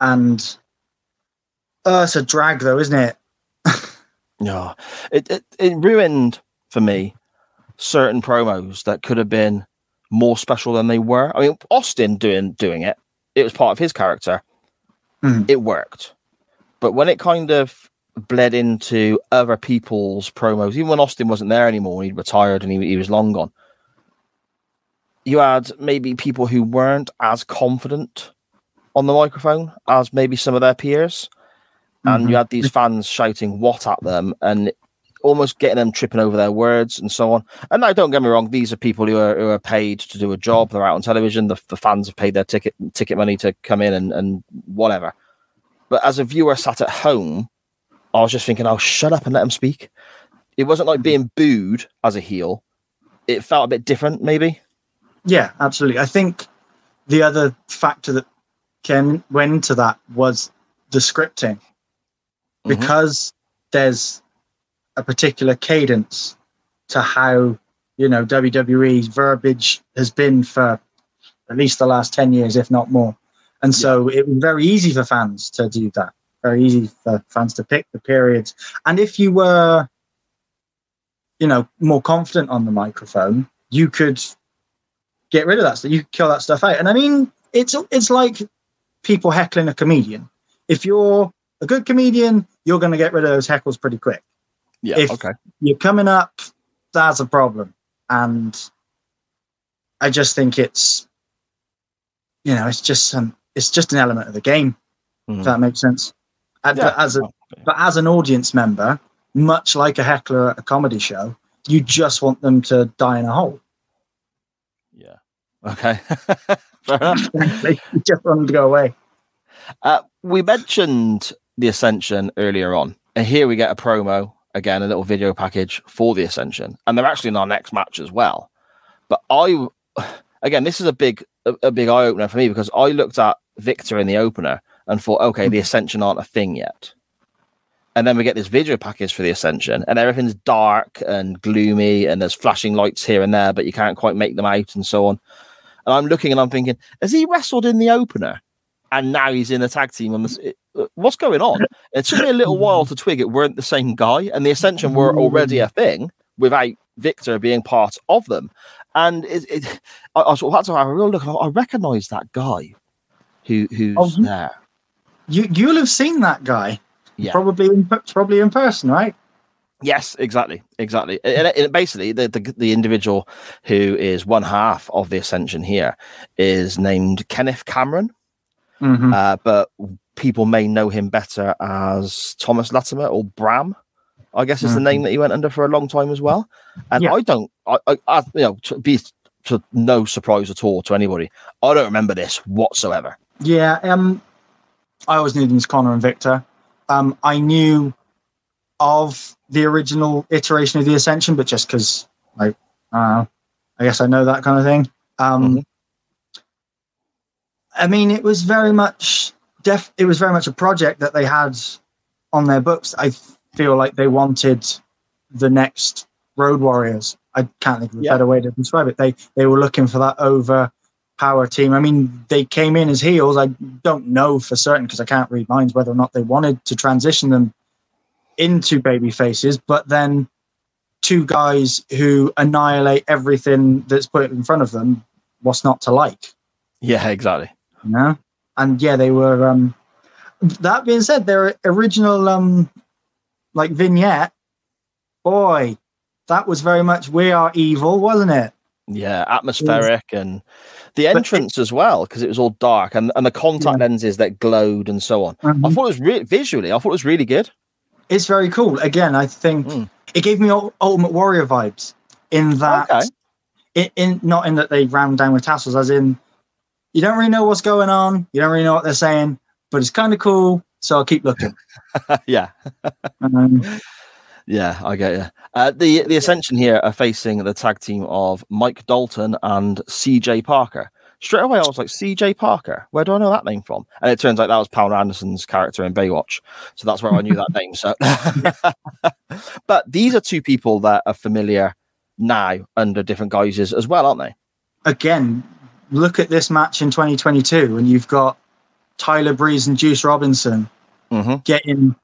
and uh, it's a drag though, isn't it? Yeah, it, it it ruined for me certain promos that could have been more special than they were. I mean, Austin doing doing it, it was part of his character. Mhm. It worked, but when it kind of bled into other people's promos, even when Austin wasn't there anymore, he'd retired and he, he was long gone. You had maybe people who weren't as confident on the microphone as maybe some of their peers and you mm-hmm. had these fans shouting what at them and almost getting them tripping over their words and so on. And now, don't get me wrong; these are people who are who are paid to do a job. They're out on television. The, the fans have paid their ticket ticket money to come in and, and whatever. But as a viewer sat at home, I was just thinking, "I'll "Oh, shut up and let them speak." It wasn't like being booed as a heel. It felt a bit different, maybe. Yeah, absolutely. I think the other factor that came went into that was the scripting. Mhm. Because there's a particular cadence to how, you know, WWE's verbiage has been for at least the last 10 years, if not more. And so it was very easy for fans to do that. Very easy for fans to pick the periods. And if you were, you know, more confident on the microphone, you could get rid of that stuff. You could kill that stuff out. And I mean, it's it's like people heckling a comedian. If you're a good comedian, you're going to get rid of those heckles pretty quick. Yeah. If- okay. You're coming up, that's a problem. And I just think it's, you know, it's just some, it's just an element of the game. Mhm. If that makes sense. Yeah. but as a but as an audience member, much like a heckler at a comedy show, you just want them to die in a hole. Yeah. Okay. Fair enough. You just want them to go away. Uh, we mentioned the Ascension earlier on, and here we get a promo again, a little video package for the Ascension, and they're actually in our next match as well. But I, again, this is a big, a, a big eye opener for me because I looked at Viktor in the opener and thought, okay, the Ascension aren't a thing yet. And then we get this video package for the Ascension, and everything's dark and gloomy, and there's flashing lights here and there, but you can't quite make them out, and so on. And I'm looking and I'm thinking, has he wrestled in the opener? And now he's in a tag team on this. uh, What's going on? It took me a little while to twig it weren't the same guy, and the Ascension were already a thing without Viktor being part of them. And it, it I, I sort of had to have a real look. I, I recognise that guy who who's Oh, there. You you'll have seen that guy Yeah. probably in probably in person, right? Yes, exactly, exactly. And, and- and basically, the, the the individual who is one half of the Ascension here is named Kenneth Cameron. Mm-hmm. uh, but people may know him better as Thomas Latimer or Bram. I guess is the name that he went under for a long time as well. And Yeah. I don't, I, I, I, you know, to be to no surprise at all to anybody, I don't remember this whatsoever. Yeah, um, I always knew them as Konnor and Viktor. Um, I knew of the original iteration of the Ascension, but just because, like, I I guess I know that kind of thing. Um, Mhm. I mean, it was very much def. It was very much a project that they had on their books. I feel like they wanted the next Road Warriors. I can't think of a Yeah. better way to describe it. They they were looking for that over power team. I mean, they came in as heels. I don't know for certain because I can't read minds whether or not they wanted to transition them into baby faces, but then two guys who annihilate everything that's put in front of them, what's not to like? Yeah, exactly. You know? And yeah, they were um that being said, their original um like vignette, boy, that was very much we are evil, wasn't it? Yeah, atmospheric and the entrance as well because it was all dark and, and the contact lenses that glowed and so on. I Mhm. thought it was really visually. I thought it was really good. It's very cool. Again, I think Mm. it gave me Ultimate Warrior vibes in that, Okay. in, in not in that they ran down with tassels, as in you don't really know what's going on, you don't really know what they're saying, but it's kind of cool. So I'll keep looking. yeah, Um, Yeah, I get you. Uh, the the Ascension here are facing the tag team of Mike Dalton and CJ Parker. Straight away, I was like, CJ Parker. Where do I know that name from? And it turns out that was Pamela Anderson's character in Baywatch. So that's where I knew that name. So, but these are two people that are familiar now under different guises as well, aren't they? Again, look at this match in 2022, and you've got Tyler Breeze and Juice Robinson Mm-hmm. getting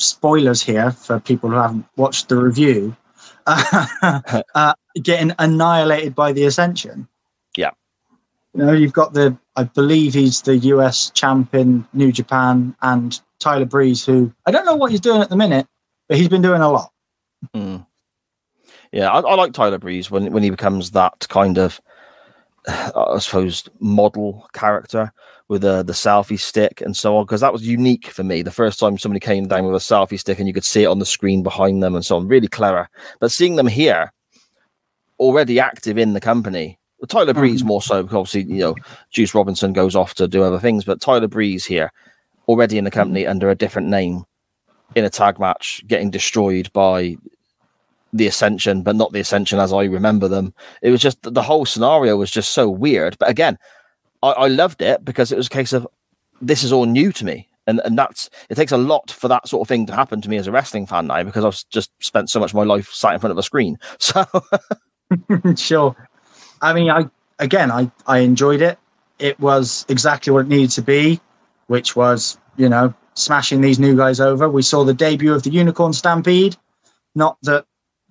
spoilers here for people who haven't watched the review, uh, getting annihilated by the Ascension. Yeah. You know, you've got the, I believe he's the US champ in New Japan, and Tyler Breeze, who I don't know what he's doing at the minute, but he's been doing a lot. Mm. Yeah, I, I like Tyler Breeze when when he becomes that kind of, Uh, I suppose, model character with uh, the selfie stick and so on, because that was unique for me. The first time somebody came down with a selfie stick and you could see it on the screen behind them and so on, really clever. But seeing them here, already active in the company, Tyler Breeze mm-hmm. more so, because obviously, you know, Juice Robinson goes off to do other things, but Tyler Breeze here, already in the company mm-hmm. under a different name in a tag match, getting destroyed by the Ascension, but not the Ascension as I remember them. It was just the whole scenario was just so weird. But again, I, I loved it because it was a case of this is all new to me. And, and that's it takes a lot for that sort of thing to happen to me as a wrestling fan now because I've just spent so much of my life sat in front of a screen. So sure. I mean, I again, I I enjoyed it. It was exactly what it needed to be, which was you know smashing these new guys over. We saw the debut of the Unicorn Stampede. Not that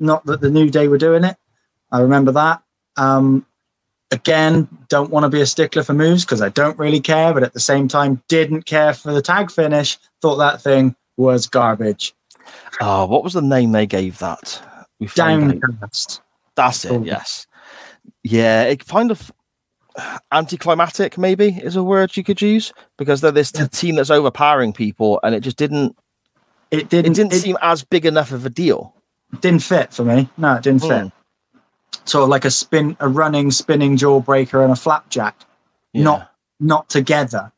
not that the New Day were doing it. I remember that. Um, again, don't want to be a stickler for moves because I don't really care, but at the same time, didn't care for the tag finish. Thought that thing was garbage. oh, what was the name they gave that? We. Downcast. That's it. Yes. Yeah, it kind of anticlimactic maybe is a word you could use because they're this t- team that's overpowering people and it just didn't It it didn't. it didn't it seem as big enough of a deal. Didn't fit for me. No, it didn't fit. Mm. Sort of like a spin, a running spinning jawbreaker and a flapjack. Yeah. Not not together.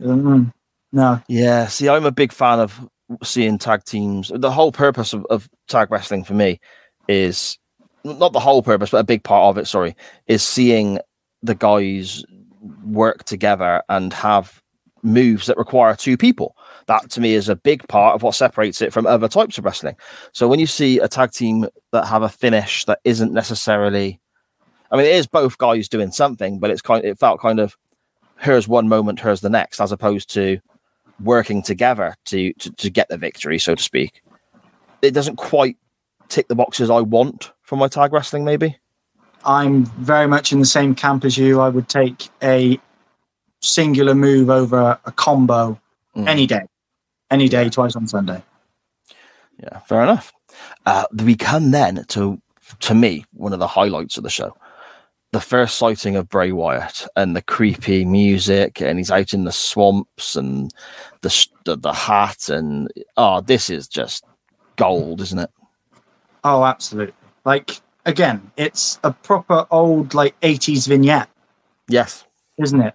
Mm, no. Yeah, see, I'm a big fan of seeing tag teams. The whole purpose of, of tag wrestling for me is not the whole purpose, but a big part of it, sorry, is seeing the guys work together and have moves that require two people. That to me is a big part of what separates it from other types of wrestling. So when you see a tag team that have a finish that isn't necessarily, I mean, it is both guys doing something, but it's kind. It felt kind of hers one moment, hers the next, as opposed to working together to, to to get the victory, so to speak. It doesn't quite tick the boxes I want from my tag wrestling, maybe. I'm very much in the same camp as you. I would take a singular move over a combo Mm. any day. Any day, twice on Sunday. Yeah, fair enough. Uh, we come then to, to me, one of the highlights of the show. The first sighting of Bray Wyatt and the creepy music, and he's out in the swamps and the the, the hat, and oh, this is just gold, isn't it? Oh, absolutely. Like again, it's a proper old like 80s vignette, Yes. isn't it?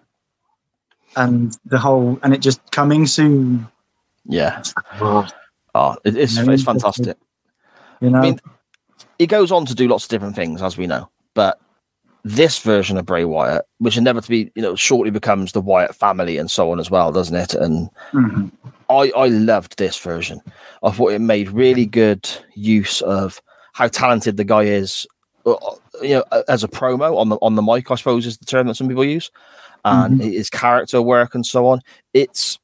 And the whole and it just coming soon. Yeah. Oh, it, it's it's fantastic. You know, I mean, he goes on to do lots of different things, as we know. But this version of Bray Wyatt, which inevitably, you know, shortly becomes the Wyatt family and so on as well, doesn't it? And Mhm. I, I loved this version. I thought it made really good use of how talented the guy is. uh, You know, as a promo on the on the mic, I suppose is the term that some people use, and his character work and so on. It's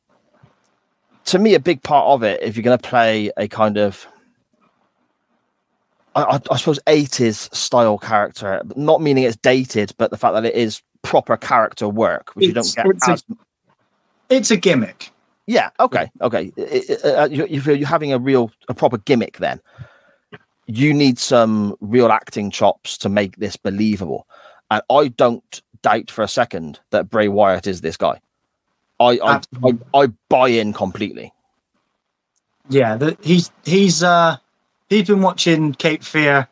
to me a big part of it. If you're going to play a kind of I, I, I suppose 80s style character, not meaning it's dated, but the fact that it is proper character work, which you don't get it's a- it's a gimmick. yeah, okay, okay. I- I- uh, you- you're having a real, a proper gimmick, then you need some real acting chops to make this believable. And I don't doubt for a second that Bray Wyatt is this guy. I I, I, I buy in completely. Yeah, the, he's he's uh he's been watching Cape Fear.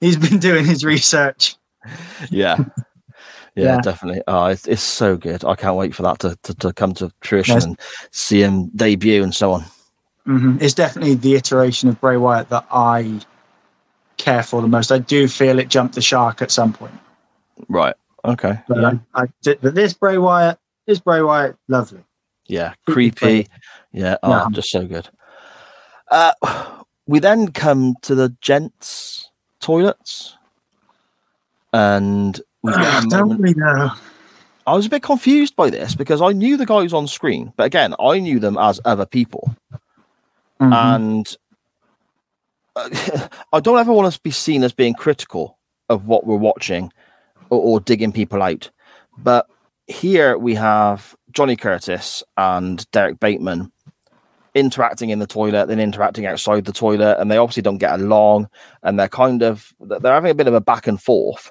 He's been doing his research. Yeah. Yeah, Yeah. definitely. Oh, it's, it's so good. I can't wait for that to, to, to come to fruition Yes. and see him debut and so on. hmm It's definitely the iteration of Bray Wyatt that I care for the most. I do feel it jumped the shark at some point. Right. Okay. But, yeah. I, I did, but this Bray Wyatt, this Bray Wyatt, lovely. Yeah, Creepy. Yeah, oh, Yeah. just so good. Uh, we then come to the gents' toilets, and we get a Ah, don't we know? I was a bit confused by this because I knew the guys on screen, but again, I knew them as other people, Mhm. and uh, I don't ever want to be seen as being critical of what we're watching or, or digging people out. But here we have Johnny Curtis and Derek Bateman interacting in the toilet, then interacting outside the toilet, and they obviously don't get along, and they're kind of they're having a bit of a back and forth,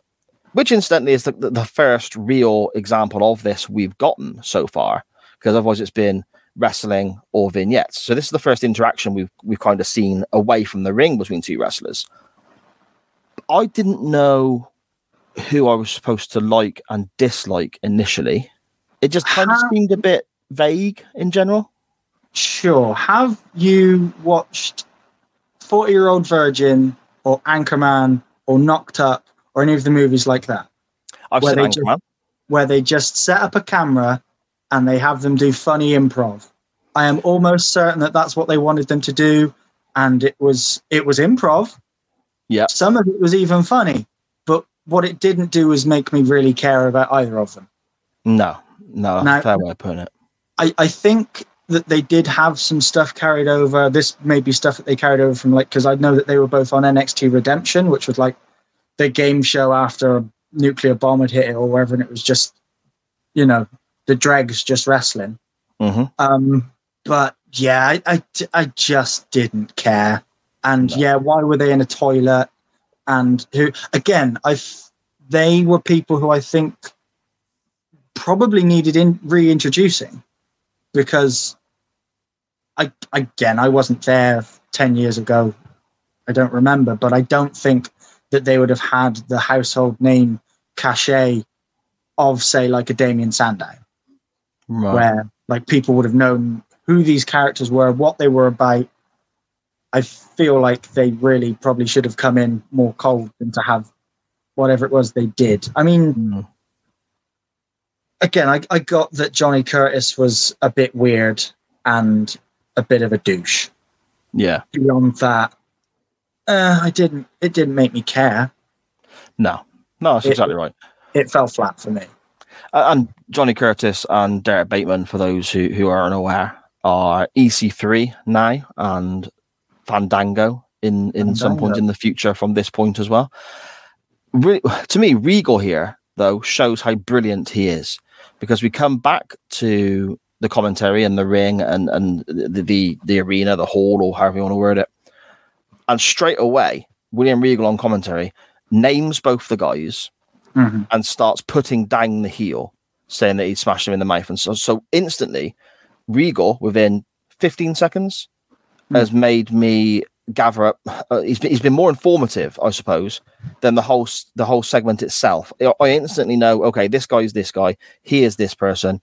which incidentally is the, the, first real example of this we've gotten so far, because otherwise it's been wrestling or vignettes. So this is the first interaction we've we've kind of seen away from the ring between two wrestlers. I didn't know who I was supposed to like and dislike initially. It just kind of seemed a bit vague in general. Sure. Have you watched 40 Year Old Virgin or Anchorman or Knocked Up or any of the movies like that, I've Where seen Anchorman. where they just set up a camera and they have them do funny improv? I am almost certain that that's what they wanted them to do, and it was it was improv. Yeah. Some of it was even funny, what it didn't do was make me really care about either of them. No, no, Now- fair way of putting it. I, I think that they did have some stuff carried over. This may be stuff that they carried over from like because I know that they were both on NXT Redemption, which was like the game show after a nuclear bomb had hit it or wherever, and it was just you know the dregs just wrestling. hmm Um, but yeah, I, I, I just didn't care. And No. yeah, why were they in a toilet? And who again? I they were people who I think probably needed in reintroducing because I again I wasn't there ten years ago. I don't remember, but I don't think that they would have had the household name cachet of say like a Damien Sandow Right. where like people would have known who these characters were, what they were about. I feel like they really probably should have come in more cold than to have whatever it was they did. I mean, Mm. again, I, I got that Johnny Curtis was a bit weird and a bit of a douche. Yeah. Beyond that, uh, I didn't. It didn't make me care. No. No, that's It- exactly right. It fell flat for me. Uh, and Johnny Curtis and Derek Bateman, for those who, who are unaware, are EC3 now and Fandango in, in some point in the future from this point as well. Re- to me, Regal here, though, shows how brilliant he is because we come back to the commentary and the ring and, and the, the, the arena, the hall, or however you want to word it. And straight away, William Regal on commentary names both the guys Mhm. and starts putting down the heel, saying that he'd smashed him in the mouth. And so, so instantly, Regal, within 15 seconds, has made me gather up. Uh, he's, been, he's been more informative, I suppose, than the whole the whole segment itself. I- instantly know, okay, this guy is this guy, he is this person,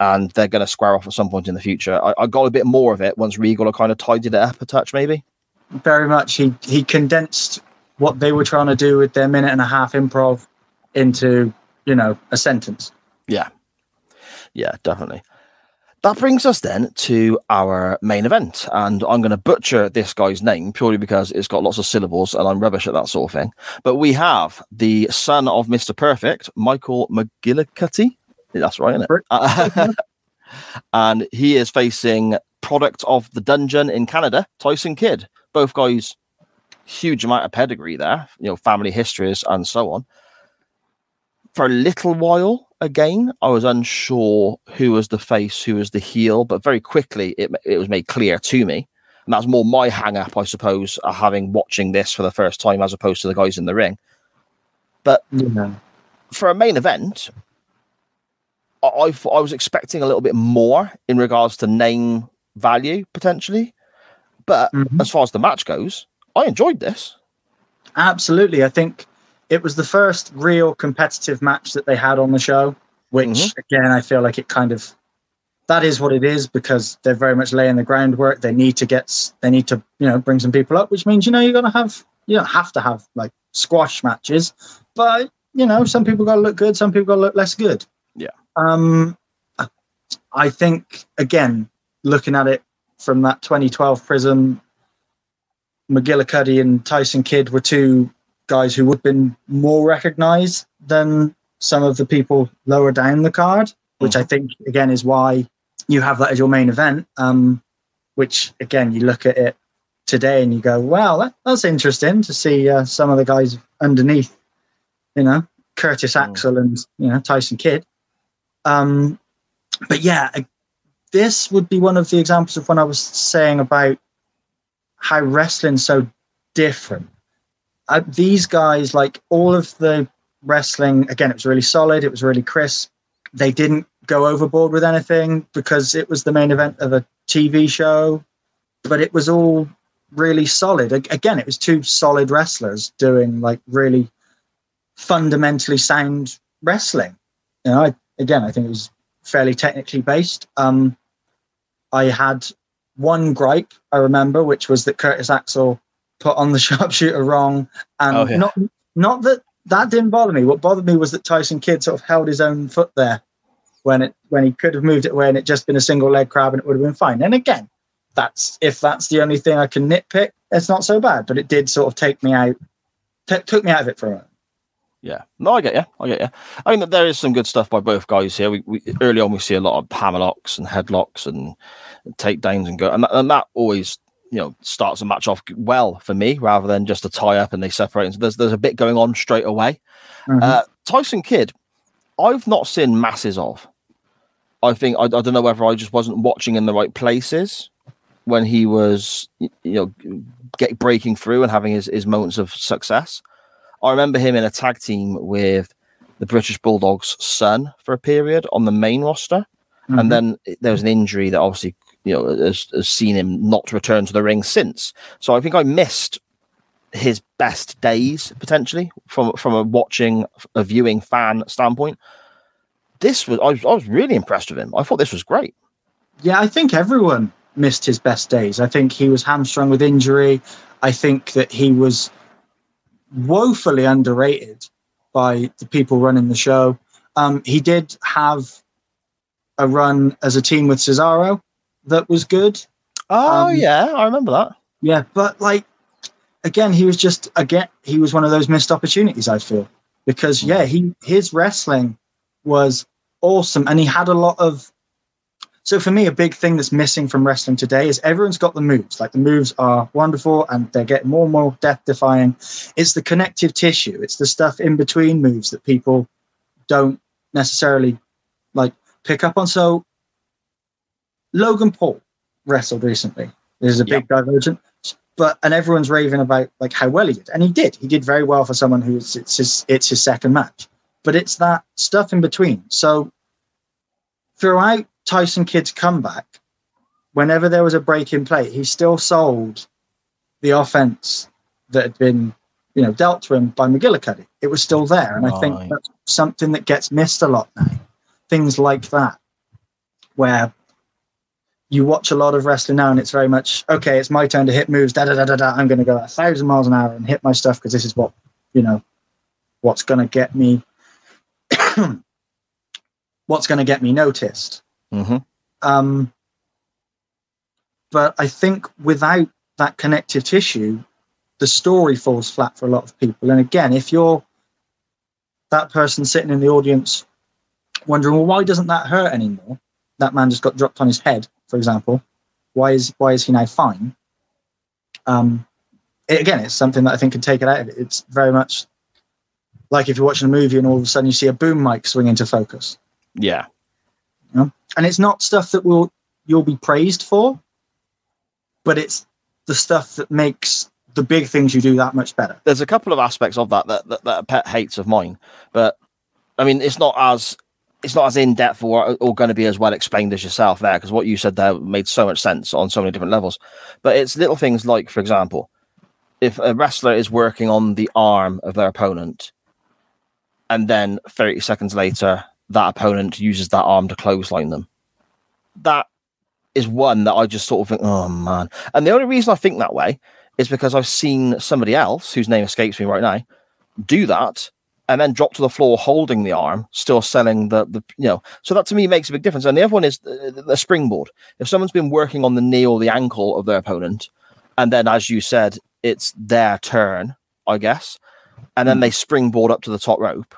and they're going to square off at some point in the future. I, I got a bit more of it once Regal had kind of tidied it up a touch, maybe. very much he he condensed what they were trying to do with their minute and a half improv into you know a sentence Yeah. Yeah, definitely. That brings us then to our main event. And I'm going to butcher this guy's name purely because it's got lots of syllables and I'm rubbish at that sort of thing. But we have the son of Mr. Perfect, Michael McGillicuddy. That's right, isn't it? and he is facing product of the dungeon in Canada, Tyson Kidd. Both guys, huge amount of pedigree there, you know, family histories and so on for a little while again i was unsure who was the face who was the heel but very quickly it, it was made clear to me. And that's more my hang up i suppose having watching this for the first time as opposed to the guys in the ring. But know for a main event I, I, I was expecting a little bit more in regards to name value potentially. But Mhm. as far as the match goes i enjoyed this. Absolutely. I think it was the first real competitive match that they had on the show which Mhm. again i feel like it kind of that is what it is because they're very much laying the groundwork. They need to get, they need to, you know, bring some people up, which means you know you're gonna have, you don't have to have like squash matches, but you know, some people got to look good, some people got to look less good. Yeah. Um, I think again, looking at it from that 2012 prism, McGillicuddy and Tyson Kidd were two guys who would have been more recognised than some of the people lower down the card, which I think again is why you have that as your main event. Um, which again, you look at it today and you go, "Wow, that, that's interesting to see uh, some of the guys underneath." You know, Curtis Axel and you know Tyson Kidd. Um, but yeah, this would be one of the examples of when I was saying about how wrestling's so different. Uh, these guys, like all of the wrestling, again, it was really solid. It was really crisp. They didn't go overboard with anything because it was the main event of a TV show, but it was all really solid. Again, it was two solid wrestlers doing like really fundamentally sound wrestling. You know, I, again, I think it was fairly technically based. Um, I had one gripe I remember, which was that Curtis Axel put on the sharpshooter wrong, and Oh, yeah. not not that that didn't bother me. What bothered me was that Tyson Kidd sort of held his own foot there when it when he could have moved it away and it just been a single leg crab and it would have been fine. And again, that's if that's the only thing I can nitpick, it's not so bad. But it did sort of take me out, t- took me out of it for a moment. Yeah, no, I get you. I get you. I mean, there is some good stuff by both guys here. We, we early on we see a lot of hammerlocks and headlocks and takedowns and go, and that, and that always you know starts a match off well for me rather than just a tie up and they separate. And so there's there's a bit going on straight away. Mhm. Uh, Tyson Kidd, I've not seen masses of. I think I, I don't know whether I just wasn't watching in the right places when he was you know get breaking through and having his, his moments of success. I remember him in a tag team with the British Bulldogs' son for a period on the main roster, Mhm. and then there was an injury that obviously you know has, has seen him not return to the ring since. So I think I missed his best days potentially from from a watching a viewing fan standpoint. This was I was, I was really impressed with him. I thought this was great. Yeah, I think everyone missed his best days. I think he was hamstrung with injury. I think that he was woefully underrated by the people running the show. Um, he did have a run as a team with Cesaro that was good. Oh Um, yeah, I remember that. Yeah, but like again, he was just again he was one of those missed opportunities. I feel because yeah, he his wrestling was awesome, and he had a lot of. So for me, a big thing that's missing from wrestling today is everyone's got the moves. Like the moves are wonderful, and they're getting more and more death defying. It's the connective tissue. It's the stuff in between moves that people don't necessarily like pick up on. So Logan Paul wrestled recently. There's a big divergence, but and everyone's raving about like how well he did, and he did. He did very well for someone who's it's his it's his second match. But it's that stuff in between. So throughout Tyson Kidd's comeback, whenever there was a break in play, he still sold the offense that had been you know dealt to him by McGillicuddy. It was still there, and I think that's something that gets missed a lot now. Things like that, where you watch a lot of wrestling now and it's very much okay it's my turn to hit moves da da da da da i'm going to go a thousand miles an hour and hit my stuff because this is what you know what's going to get me what's going to get me noticed. Hmm um but i think without that connective tissue the story falls flat for a lot of people. And again if you're that person sitting in the audience wondering well why doesn't that hurt anymore that man just got dropped on his head for example why is why is he now fine? Um it, again it's something that i think can take it out of it. It's very much like if you're watching a movie and all of a sudden you see a boom mic swing into focus. Yeah, and it's not stuff that will you'll be praised for but it's the stuff that makes the big things you do that much better. There's a couple of aspects of that that, that, that are pet hates of mine, but I mean, it's not as it's not as in depth or, or going to be as well explained as yourself there because what you said there made so much sense on so many different levels. But it's little things like, for example, if a wrestler is working on the arm of their opponent, and then 30 seconds later, that opponent uses that arm to clothesline them. that is one that I just sort of think, oh man. And the only reason I think that way is because I've seen somebody else whose name escapes me right now do that and then drop to the floor holding the arm, still selling the, the you know. So that to me makes a big difference. And the other one is the, the springboard. If someone's been working on the knee or the ankle of their opponent, and then as you said, it's their turn, I guess, and then they springboard up to the top rope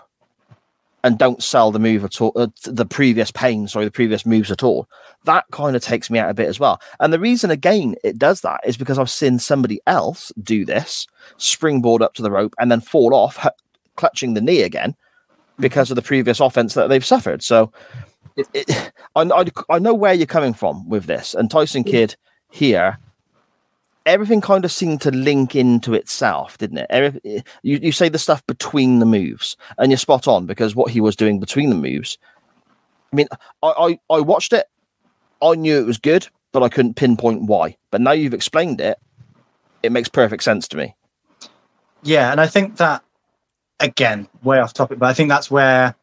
and don't sell the move at all, uh, the previous pain, sorry, the previous moves at all. That kind of takes me out a bit as well. And the reason, again, it does that is because I've seen somebody else do this, springboard up to the rope, and then fall off, clutching the knee again mm-hmm. because of the previous offense that they've suffered. So it, it, I, I, I know where you're coming from with this. And Tyson Kidd here everything kind of seemed to link into itself, didn't it? Every, you, you say the stuff between the moves, and you're spot on because what he was doing between the moves. I mean, I, I, I watched it, I knew it was good, but I couldn't pinpoint why. But now you've explained it, it makes perfect sense to me. Yeah, and I think that again, way off topic, but I think that's where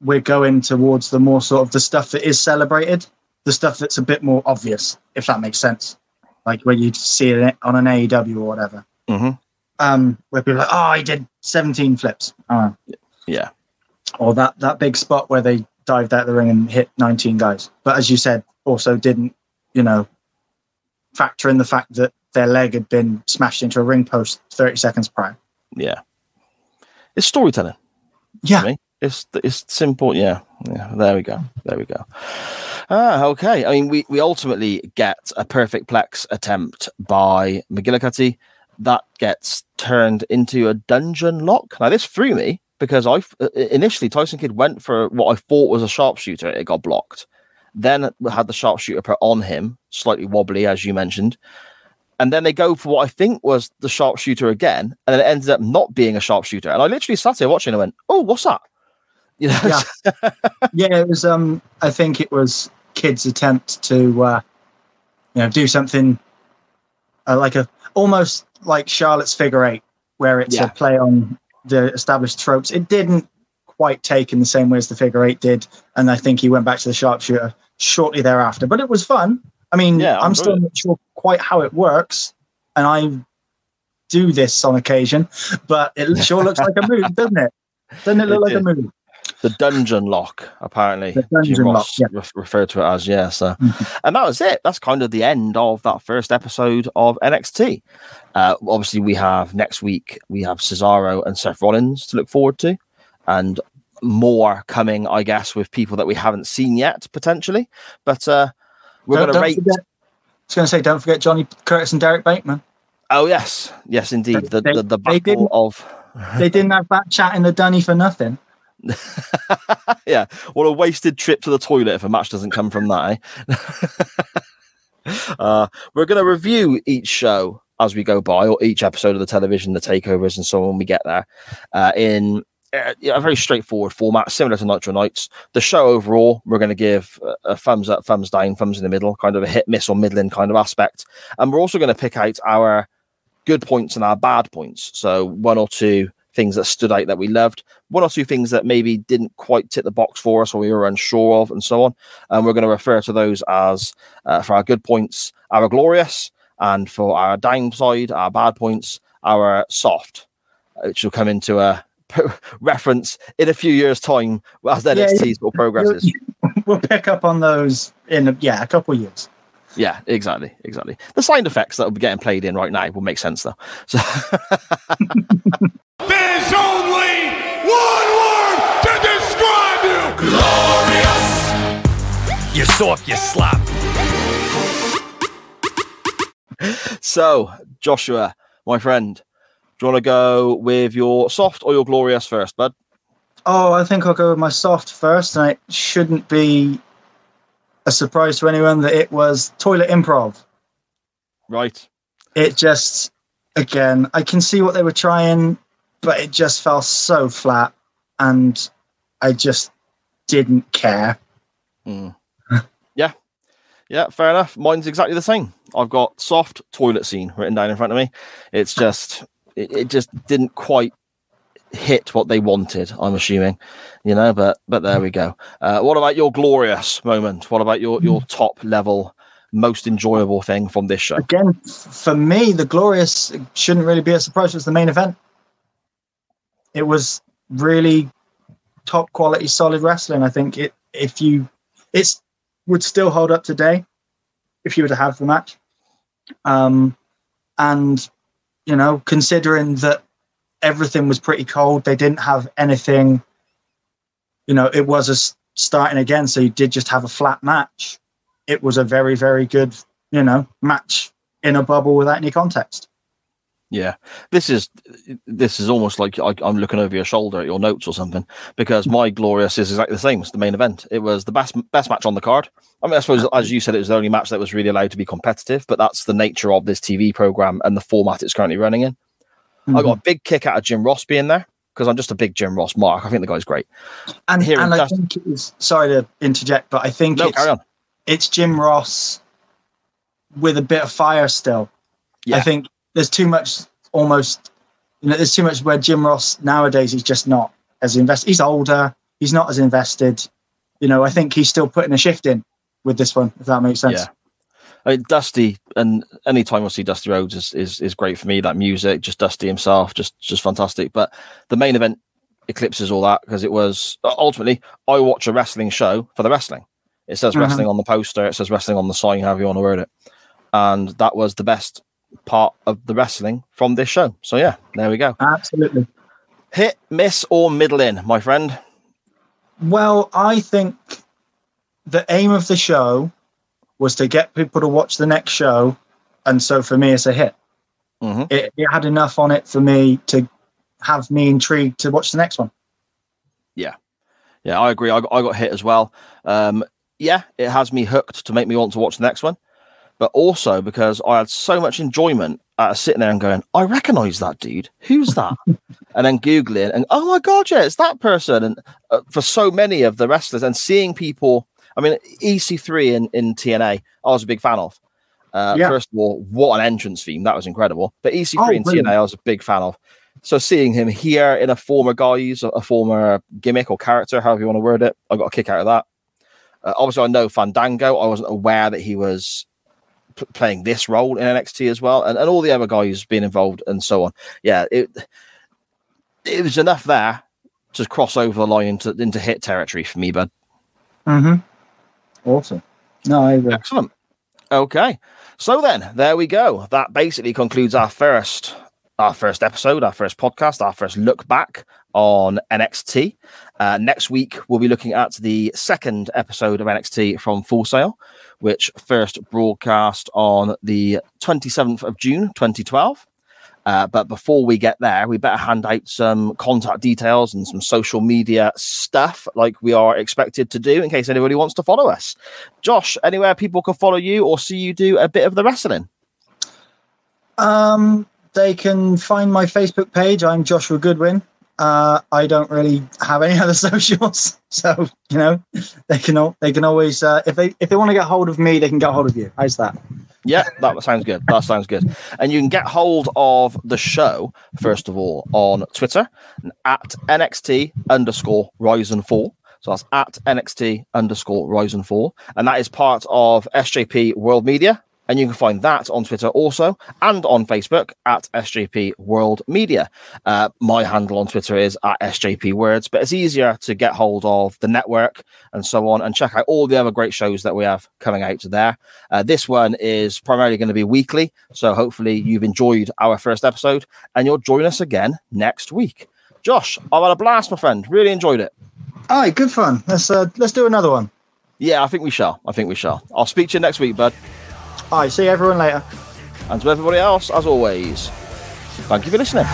we're going towards the more sort of the stuff that is celebrated, the stuff that's a bit more obvious, if that makes sense. Like when you see it on an AEW or whatever. Mm-hmm. Um, where people are like, oh, he did 17 flips. Oh. Yeah. Or that, that big spot where they dived out the ring and hit 19 guys. But as you said, also didn't, you know, factor in the fact that their leg had been smashed into a ring post 30 seconds prior. Yeah. It's storytelling. Yeah. It's it's simple. Yeah. Yeah. There we go. There we go. Ah, okay. I mean, we, we ultimately get a perfect plex attempt by McGillicutty that gets turned into a dungeon lock. Now, this threw me because I initially Tyson Kidd went for what I thought was a sharpshooter. It got blocked. Then had the sharpshooter put on him, slightly wobbly, as you mentioned. And then they go for what I think was the sharpshooter again, and then it ended up not being a sharpshooter. And I literally sat here watching and went, "Oh, what's that?" You know? Yeah, yeah. It was. Um, I think it was Kidd's attempt to, uh, you know, do something uh, like a almost like Charlotte's figure eight, where it's Yeah. a play on the established tropes. It didn't quite take in the same way as the figure eight did, and I think he went back to the sharpshooter shortly thereafter. But it was fun. I mean, Yeah, I I'm still not sure quite how it works, and I do this on occasion, but it sure looks like a move, doesn't it? Doesn't it look It like a move? the dungeon lock apparently The dungeon lock, Ross yeah. Mm-hmm. referred to it as yeah so and that was it that's kind of the end of that first episode of nxt uh, obviously we have next week we have cesaro and seth rollins to look forward to and more coming i guess with people that we haven't seen yet potentially but uh we're going to rate forget- I was going to say, don't forget Johnny Curtis and Derek Bateman. oh yes yes indeed the They- the, the battle of They didn't have that chat in the dunny for nothing. yeah, what a wasted trip to the toilet if a match doesn't come from that. Eh? uh, we're going to review each show as we go by, or each episode of the television, the takeovers, and so on when we get there, uh, in uh, a very straightforward format, similar to Nitro Nights. The show overall, we're going to give a, thumbs up, thumbs down, thumbs in the middle, kind of a hit, miss, or middling kind of aspect. And we're also going to pick out our good points and our bad points. So one or two things that stood out that we loved, one or two things that maybe didn't quite tick the box for us or we were unsure of, and so on. And we're going to refer to those as uh, for our good points, our glorious, and for our downside, our bad points, our soft, which will come into a reference in a few years' time as Yeah, NXT sort of progresses. We'll pick up on those in a, yeah a couple of years. Yeah, exactly, exactly. The sound effects that will be getting played in right now will make sense though. So There's only one word to describe you. Glorious. You soft, you slap. So, Joshua, my friend, do you want to go with your soft or your glorious first, bud? Oh, I think I'll go with my soft first, and it shouldn't be a surprise to anyone that it was toilet improv. Right. It just, again, I can see what they were trying, but it just fell so flat, and I just didn't care. Hmm. Yeah. Yeah, fair enough. Mine's exactly the same. I've got soft toilet scene written down in front of me. It's just, it, it just didn't quite hit what they wanted. I'm assuming, you know. But but there we go. Uh, what about your glorious moment? What about your your top level, most enjoyable thing from this show? Again, for me, the glorious shouldn't really be a surprise. It was the main event. It was really top quality, solid wrestling. I think it if you it's would still hold up today if you were to have the match. Um, and you know, considering that everything was pretty cold, they didn't have anything. You know, it was a starting again, so you did just have a flat match. It was a very, very good, you know, match in a bubble without any context. Yeah, this is this is almost like I, I'm looking over your shoulder at your notes or something because my glorious is exactly the same It's the main event. It was the best best match on the card. I mean, I suppose as you said, it was the only match that was really allowed to be competitive, but that's the nature of this TV program and the format it's currently running in. I got a mm-hmm. big kick out of Jim Ross being there because I'm just a big Jim Ross mark. I think the guy's great. And, Hearing and I think it was sorry to interject, but I think No, it's, carry on. it's Jim Ross with a bit of fire still. Yeah. I think there's too much almost you know, there's too much where Jim Ross nowadays he's just not as invested. He's older, he's not as invested. You know, I think he's still putting a shift in with this one, if that makes sense. Yeah. I mean, Dusty, and anytime I see Dusty Rhodes is, is is great for me. That music, just Dusty himself, just just fantastic. But the main event eclipses all that because it was ultimately I watch a wrestling show for the wrestling. It says Mhm. wrestling on the poster, it says wrestling on the sign, however you want to word it, and that was the best part of the wrestling from this show. So yeah, there we go. Absolutely. Hit, miss, or middle in, my friend. Well, I think the aim of the show was to get people to watch the next show, and so for me, it's a hit. Mhm. It, it had enough on it for me to have me intrigued to watch the next one. Yeah, yeah, I agree. I got, I got hit as well. Um, yeah, it has me hooked to make me want to watch the next one, but also because I had so much enjoyment out of sitting there and going, I recognize that dude. Who's that? and then Googling and, oh my God, yeah, it's that person. And uh, for so many of the wrestlers and seeing people, I mean, EC3 in, in TNA, I was a big fan of. Uh, Yeah. First of all, what an entrance theme. That was incredible. But EC3 Oh, in brilliant. TNA, I was a big fan of. So seeing him here in a former guise, a former gimmick or character, however you want to word it, I got a kick out of that. Uh, obviously, I know Fandango. I wasn't aware that he was p- playing this role in NXT as well, and, and all the other guys being involved and so on. Yeah, it it was enough there to cross over the line into into hit territory for me, bud. Mm-hmm. Awesome. No, I agree. Excellent. Okay, so then there we go. That basically concludes our first our first episode, our first podcast, our first look back on NXT. Uh, next week we'll be looking at the second episode of NXT from Full Sail, which first broadcast on the 27th of June 2012. Uh, but before we get there, we better hand out some contact details and some social media stuff like we are expected to do in case anybody wants to follow us. Josh, anywhere people can follow you or see you do a bit of the wrestling? Um, they can find my Facebook page. I'm Joshua Goodwin. Uh, I don't really have any other socials, so you know they can al- they can always uh, if they if they want to get hold of me, they can get hold of you. How's that? Yeah, that sounds good. That sounds good. And you can get hold of the show, first of all, on Twitter at NXT underscore Rise and Fall. So that's at NXT underscore Rise and Fall. And that is part of SJP World Media. And you can find that on Twitter also and on Facebook at SJP World Media. Uh, my handle on Twitter is at SJP Words, but it's easier to get hold of the network and so on and check out all the other great shows that we have coming out there. Uh, this one is primarily going to be weekly. So hopefully you've enjoyed our first episode and you'll join us again next week. Josh, I've had a blast, my friend. Really enjoyed it. All right, good fun. Let's uh, let's do another one. Yeah, I think we shall. I think we shall. I'll speak to you next week, bud. All right, see everyone later. And to everybody else, as always, thank you for listening.